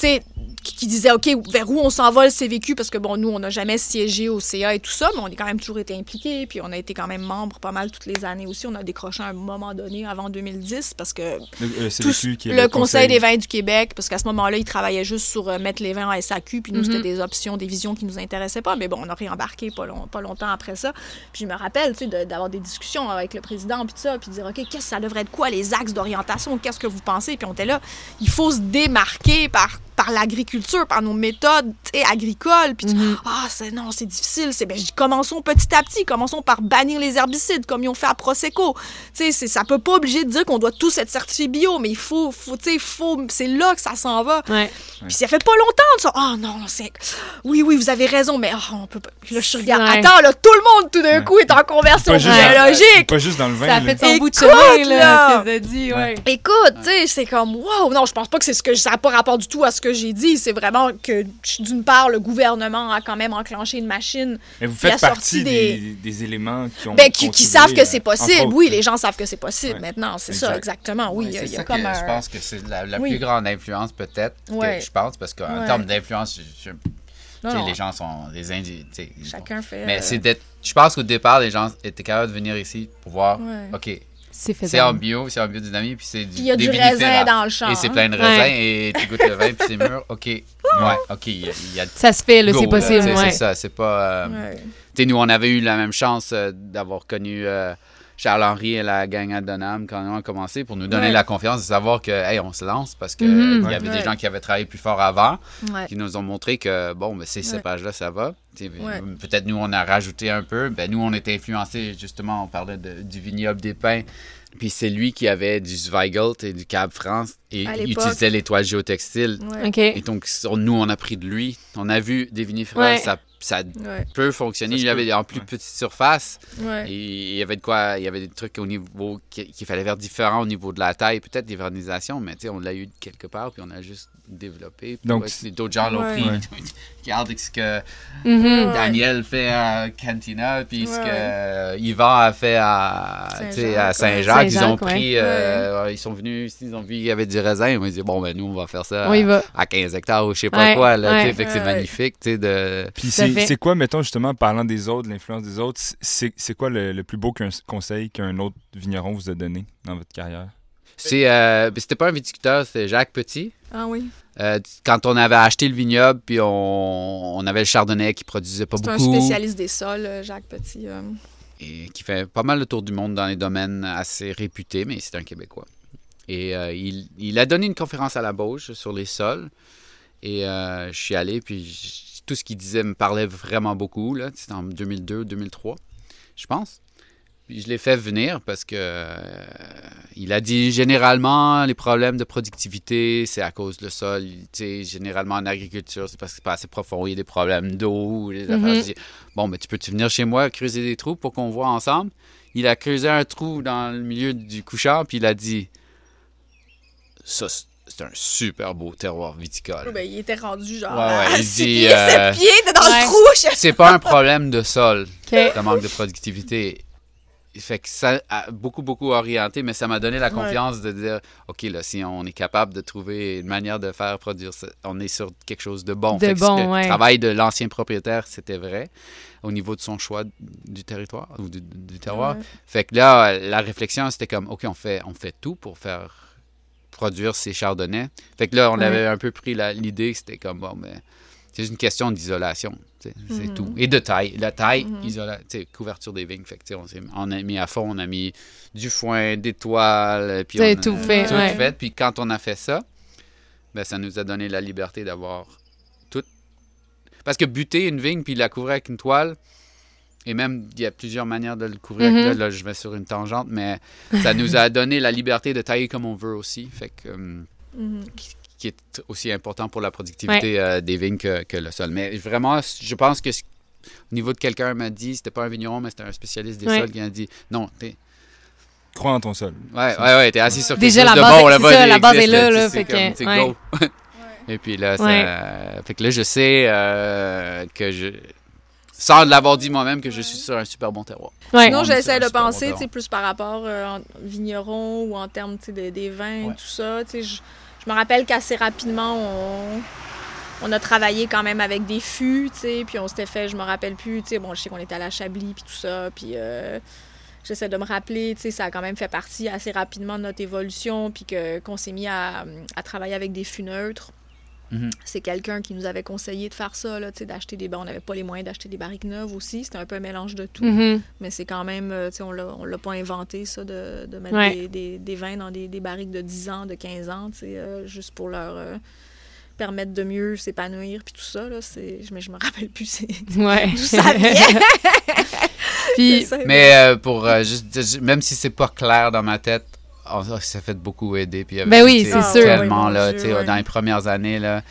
sais, qui, disaient, OK, vers où on s'en va le CVQ? Parce que, bon, nous, on n'a jamais siégé au CA et tout ça, mais on a quand même toujours été impliqués, puis on a été quand même membre pas mal toutes les années aussi. On a décroché à un moment donné, avant 2010, parce que
Le, euh,
tout-
CVQ, qui est
le Conseil des vins du Québec, parce qu'à ce moment-là, ils travaillaient juste sur euh, mettre les vins en SAQ, puis nous,
Mhm.
c'était des options, des visions qui nous intéressaient pas. Mais bon, on a réembarqué pas, long- pas longtemps après ça. Puis je me rappelle, tu sais, de- d'avoir des discussions avec le président, puis tout ça, puis de dire, OK, qu'est-ce que ça devrait être quoi, les axes d'orientation, qu'est-ce que vous pensez? Puis on était là, il faut se démarquer par par l'agriculture, par nos méthodes agricoles. Puis tu-
Mhm.
ah, c'est non, c'est difficile. C'est ben, je dis, commençons petit à petit, commençons par bannir les herbicides comme ils ont fait à Prosecco. Tu sais, c'est- ça peut pas obliger de dire qu'on doit tous être certifiés bio, mais il faut, faut, tu sais, faut, c'est là que ça s'en va.
Ouais.
Puis ça fait pas longtemps de ça. Oh non, c'est. Oui, oui, vous avez raison, mais oh, on peut pas. Puis là, je regarde.
Ouais.
Attends, là, tout le monde, tout d'un
Ouais.
coup, est en conversion biologique.
pas juste dans le vin.
Ça a fait son bout de
Écoute,
chemin, là,
là.
ce que t'as dit, ouais.
Écoute, tu sais, c'est comme, wow, non, je pense pas que c'est ce que ça n'a pas rapport du tout à ce que j'ai dit. C'est vraiment que, d'une part, le gouvernement a quand même enclenché une machine
Mais vous
qui a
faites
sorti
partie
des-
des... Des, éléments qui ont.
ben, qui, savent que c'est
entre
possible. Oui, les gens savent que c'est possible
Ouais.
maintenant. C'est
Exact.
ça, exactement. Oui,
Ouais,
il y a, y comme un.
je pense que c'est la, la
Oui.
plus grande influence peut-être que je pense parce qu'en
Ouais.
termes d'influence, je- je-
Non, non,
les gens sont des individus.
Chacun fait.
Mais
euh,
c'est d'être- je pense qu'au départ, les gens étaient capables de venir ici pour voir,
Ouais.
OK,
C'est fait
c'est en bio, c'est en biodynamie, puis c'est du
il y a du
vinifères.
raisin dans le champ.
Et c'est plein de raisins, et tu goûtes le vin, puis c'est mûr. OK, ouais, OK, il y a, y a
Ça se fait, là, c'est possible, ouais.
C'est ça, c'est pas... euh,
Ouais.
tu sais, nous, on avait eu la même chance euh, d'avoir connu euh, Charles-Henri et la gang à Donham quand on a commencé pour nous donner
Ouais.
la confiance de savoir que, hey, on se lance parce qu'il
Mhm.
y avait
Ouais.
des gens qui avaient travaillé plus fort avant
Ouais.
qui nous ont montré que, bon, ben, ces cépages-là, ça va. Peut-être nous, on a rajouté un peu. Ben, nous, on était influencés, justement, on parlait de- du vignoble des pins. Puis c'est lui qui avait du Zweigelt et du Cab France et il utilisait les toiles géotextiles. Et donc, sur- nous, on a pris de lui. On a vu des vinifères, ça, ça
Ouais.
peut fonctionner.
Ça
Il y avait
peut.
en plus
Ouais.
petite surface.
Ouais.
Et il y avait de quoi, il y avait des trucs au niveau qui- qu'il fallait faire différent au niveau de la taille, peut-être des vernisations, mais tu sais, on l'a eu quelque part, puis on a juste développé.
Donc,
ouais, d'autres gens l'ont
Ouais.
pris.
Ouais.
Regarde ce que
Mhm.
Ouais.
Daniel fait à Cantina, puis ce que Yvan a fait à,
Saint-Jacques.
Ils ont pris, euh, ils sont venus ici, ils ont vu qu'il y avait du raisin. Ils m'ont dit, bon, ben nous, on va faire ça à,
va.
à 15 hectares ou je sais pas
Ouais,
quoi. Là, fait que c'est magnifique, tu sais, de...
Puis c'est quoi, mettons, justement, parlant des autres, de l'influence des autres, c'est c'est quoi le, le plus beau qu'un conseil qu'un autre vigneron vous a donné dans votre carrière?
C'est, euh, c'était pas un viticulteur, c'était Jacques Petit.
Ah oui.
Euh, quand on avait acheté le vignoble, puis on, on avait le chardonnay qui produisait pas
C'est un
beaucoup
spécialiste des sols, euh, Jacques Petit. euh.
et qui fait pas mal le tour du monde dans les domaines assez réputés, mais c'est un Québécois. Et il, il a donné une conférence à la Bauge sur les sols. Et je suis allé, puis tout ce qu'il disait me parlait vraiment beaucoup. C'était en 2002-2003, je pense. Puis je l'ai fait venir parce que euh, il a dit généralement les problèmes de productivité, c'est à cause du sol. Tu sais, généralement en agriculture, c'est parce que c'est pas assez profond, il y a des problèmes d'eau.
Mhm.
Je dis, Bon, mais tu peux-tu venir chez moi creuser des trous pour qu'on voit ensemble? Il a creusé un trou dans le milieu du couchant, puis il a dit ça, c'est un super beau terroir viticole.
Ben, il était rendu genre
Ouais, ouais,
à
il
6
dit,
pieds,
euh,
7 pieds dans
Ouais.
le trou. Je-
C'est pas un problème de sol,
OK.
le manque de productivité. Fait que ça a beaucoup, beaucoup orienté, mais ça m'a donné la
Ouais.
confiance de dire, OK, là, si on est capable de trouver une manière de faire produire ça, on est sur quelque chose de bon.
De
Fait
bon,
que-
ouais.
Le travail de l'ancien propriétaire, c'était vrai au niveau de son choix du territoire ou du, du terroir.
Ouais.
Fait que là, la réflexion, c'était comme, OK, on fait, on fait tout pour faire produire ces chardonnays. Fait que là, on avait un peu pris l'idée que c'était comme, bon, mais c'est une question d'isolation. C'est
Mhm.
tout. Et de taille. La taille, isola- sais, couverture des vignes. Fait que, on, a mis à fond, on a mis du foin, des toiles. Puis on a-
tout fait,
Tout
ouais.
fait. Puis quand on a fait ça, ben, ça nous a donné la liberté d'avoir tout. Parce que buter une vigne puis la couvrir avec une toile, et même, il y a plusieurs manières de le couvrir.
Mhm.
là, là, je vais sur une tangente, mais ça nous a donné la liberté de tailler comme on veut aussi. Fait que, hum,
Mhm.
qui, qui est aussi important pour la productivité euh, des vignes que, que le sol. Mais vraiment, je pense que au niveau de quelqu'un m'a dit, c'était pas un vigneron, mais c'était un spécialiste des
Ouais.
sols qui a dit non, t'es
Crois en ton sol.
ouais, ouais, ouais, t'es assis sur quelque
Déjà,
chose
la
de
base,
bon
ça, la base est là,
tu
là, fait que,
c'est
ouais.
go. Et puis là, ça,
Ouais.
fait que là, je sais euh, que je, sans l'avoir dit moi-même, que je suis sur un super bon terroir.
Ouais.
Sinon, j'essaie de
bon
penser, tu plus par rapport euh, en vigneron ou en termes, tu de- des vins,
Ouais.
tout ça. Tu sais, je, je me rappelle qu'assez rapidement, on, a travaillé quand même avec des fûts, tu puis on s'était fait, je me rappelle plus, tu sais, bon, je sais qu'on était à la Chablis, puis tout ça, puis euh, j'essaie de me rappeler, tu ça a quand même fait partie assez rapidement de notre évolution, puis qu'on s'est mis à travailler avec des fûts neutres.
Mhm.
C'est quelqu'un qui nous avait conseillé de faire ça, là, tu sais, d'acheter des... ben, on n'avait pas les moyens d'acheter des barriques neuves aussi, c'était un peu un mélange de tout.
Mhm.
Mais c'est quand même, euh, tu sais, on l'a, on l'a pas inventé, ça, de, de mettre
Ouais.
des, des- des vins dans des, des barriques de 10 ans, de 15 ans, tu sais, euh, juste pour leur euh, permettre de mieux s'épanouir, puis tout ça, là, c'est... Mais je me rappelle plus c'est...
Ouais.
d'où ça vient.
Puis,
C'est-
Mais euh, pour euh, juste, même si c'est pas clair dans ma tête, on, ça fait beaucoup aider. Puis,
Ben oui, c'est sûr.
Tellement,
Ah, oui,
là,
Dieu,
tu sais,
ouais.
dans les premières années, là,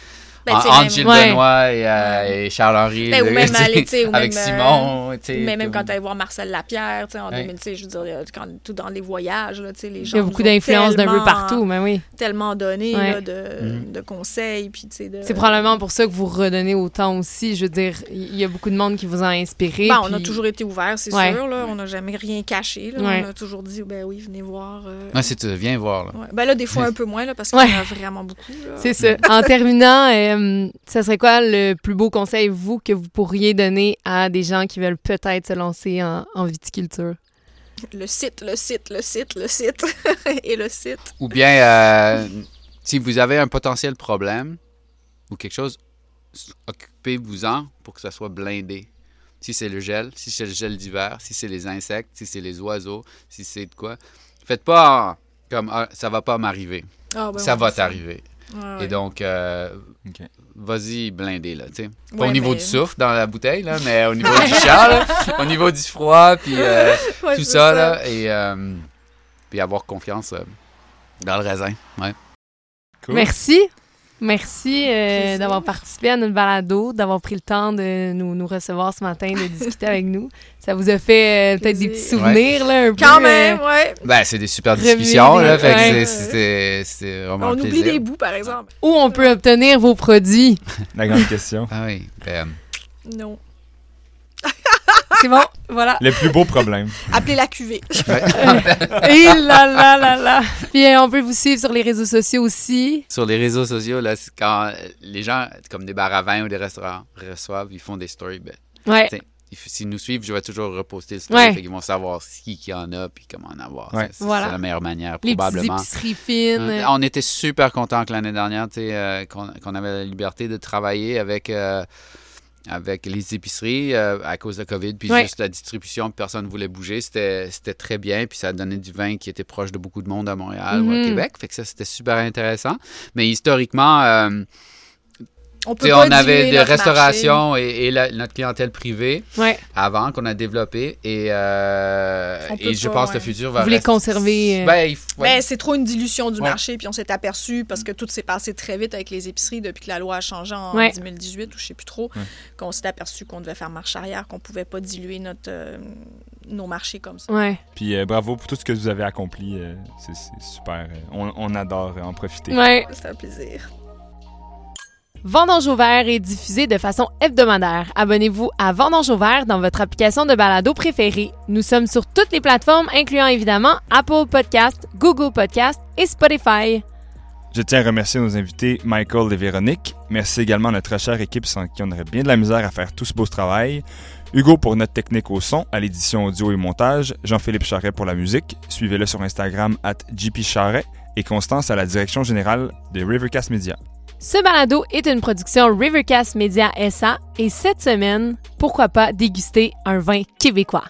Ben,
en- entre Gilles
Ouais.
Benoît et, euh, et Charles-Henri.
Ben, ou même ou
avec
même, euh,
Simon.
Mais même quand tu allais voir Marcel Lapierre, tu sais, en
Ouais.
2000, tu sais, je veux dire, quand, tout dans les voyages, là, tu sais, les
il
gens
y a beaucoup d'influences d'un peu partout, mais oui.
tellement donné
Ouais.
là, de, de conseils, puis tu sais, de...
C'est probablement pour ça que vous redonnez autant aussi. Je veux dire, il y a beaucoup de monde qui vous a inspiré.
Ben, on a toujours été ouvert, c'est
Ouais.
sûr. Là. On n'a jamais rien caché. Là.
Ouais.
On a toujours dit, ben oui, venez voir. euh.
Ouais, c'est tu viens voir. Là.
Ouais. Ben là, des fois, un peu moins, là, parce qu'il
Ouais.
y en a vraiment beaucoup. là.
C'est ça. En terminant, euh, ça serait quoi le plus beau conseil, vous, que vous pourriez donner à des gens qui veulent peut-être se lancer en, en viticulture?
Le site, le site, le site, le site et le site.
Ou bien, euh, si vous avez un potentiel problème ou quelque chose, occupez-vous-en pour que ça soit blindé. Si c'est le gel, si c'est le gel d'hiver, si c'est les insectes, si c'est les oiseaux, si c'est de quoi. Faites pas comme ah, ça va pas m'arriver.
Ah, ben
ça
ouais,
va t'arriver.
Ouais.
Et donc, euh, vas-y blindé, là, tu sais. Pas
Ouais,
au niveau
mais-
du souffle dans la bouteille, là, mais au niveau du char, là, au niveau du froid, puis euh,
Ouais,
tout ça, là, et euh, puis avoir confiance euh, dans le raisin, ouais.
Cool.
Merci. Merci euh, d'avoir participé à notre balado, d'avoir pris le temps de nous, nous recevoir ce matin, de discuter avec nous. Ça vous a fait euh, peut-être des petits souvenirs, là, un peu.
Quand
euh,
même, ouais.
Ben, c'est des super discussions, là, fait que
ouais.
c'est- c'est c'est vraiment
On
un
oublie des bouts, par exemple.
où on peut obtenir vos produits.
La grande question.
Ah oui, ben,
Non.
C'est bon, voilà.
Le plus beau problème.
Appelez la cuvée.
Et là là là là. Puis euh, on peut vous suivre sur les réseaux sociaux aussi.
sur les réseaux sociaux, là, c'est quand euh, les gens, comme des bars à vin ou des restaurants, reçoivent, ils font des stories, ben,
Ouais.
T'sais, S'ils nous suivent, je vais toujours reposter le story.
Ouais.
Fait qu'ils vont savoir qui qui en a puis comment en avoir.
Ouais.
C'est-
Voilà.
la meilleure manière,
Les
probablement.
épiceries fines.
Euh, On était super contents que l'année dernière, tu sais, euh, qu'on qu'on avait la liberté de travailler avec, euh, avec les épiceries euh, à cause de la COVID, puis
Ouais.
juste la distribution, personne ne voulait bouger. C'était c'était très bien, puis ça donnait du vin qui était proche de beaucoup de monde à Montréal ou
Mhm.
à Québec. Fait que ça, c'était super intéressant. Mais historiquement, euh,
On
Tu sais, on avait de restauration et, et la- notre clientèle privée
Ouais.
avant qu'on a développé et, euh,
peut
je
pas,
pense que
ouais.
le futur
Vous
va
voulez
rester-
conserver, euh,
Ben, ouais.
Mais c'est trop une dilution du
Ouais.
marché, puis on s'est aperçu, parce que tout s'est passé très vite avec les épiceries depuis que la loi a changé en
Ouais.
2018 ou je sais plus trop, qu'on s'est aperçu qu'on devait faire marche arrière, qu'on pouvait pas diluer notre, euh, nos marchés comme ça.
Ouais.
Puis euh, bravo pour tout ce que vous avez accompli. c'est super. on, on adore en profiter.
Ouais.
C'est un plaisir.
Vendange au vert est diffusé de façon hebdomadaire. Abonnez-vous à Vendange au vert dans votre application de balado préférée. Nous sommes sur toutes les plateformes, incluant évidemment Apple Podcast, Google Podcast et Spotify.
Je tiens à remercier nos invités Michael et Véronique. Merci également à notre chère équipe sans qui on aurait bien de la misère à faire tout ce beau travail. Hugo pour notre technique au son, à l'édition audio et montage. Jean-Philippe Charret pour la musique. Suivez-le sur Instagram at Charret. Et Constance à la direction générale de Rivercast Media.
Ce balado est une production Rivercast Media SA et cette semaine, pourquoi pas déguster un vin québécois?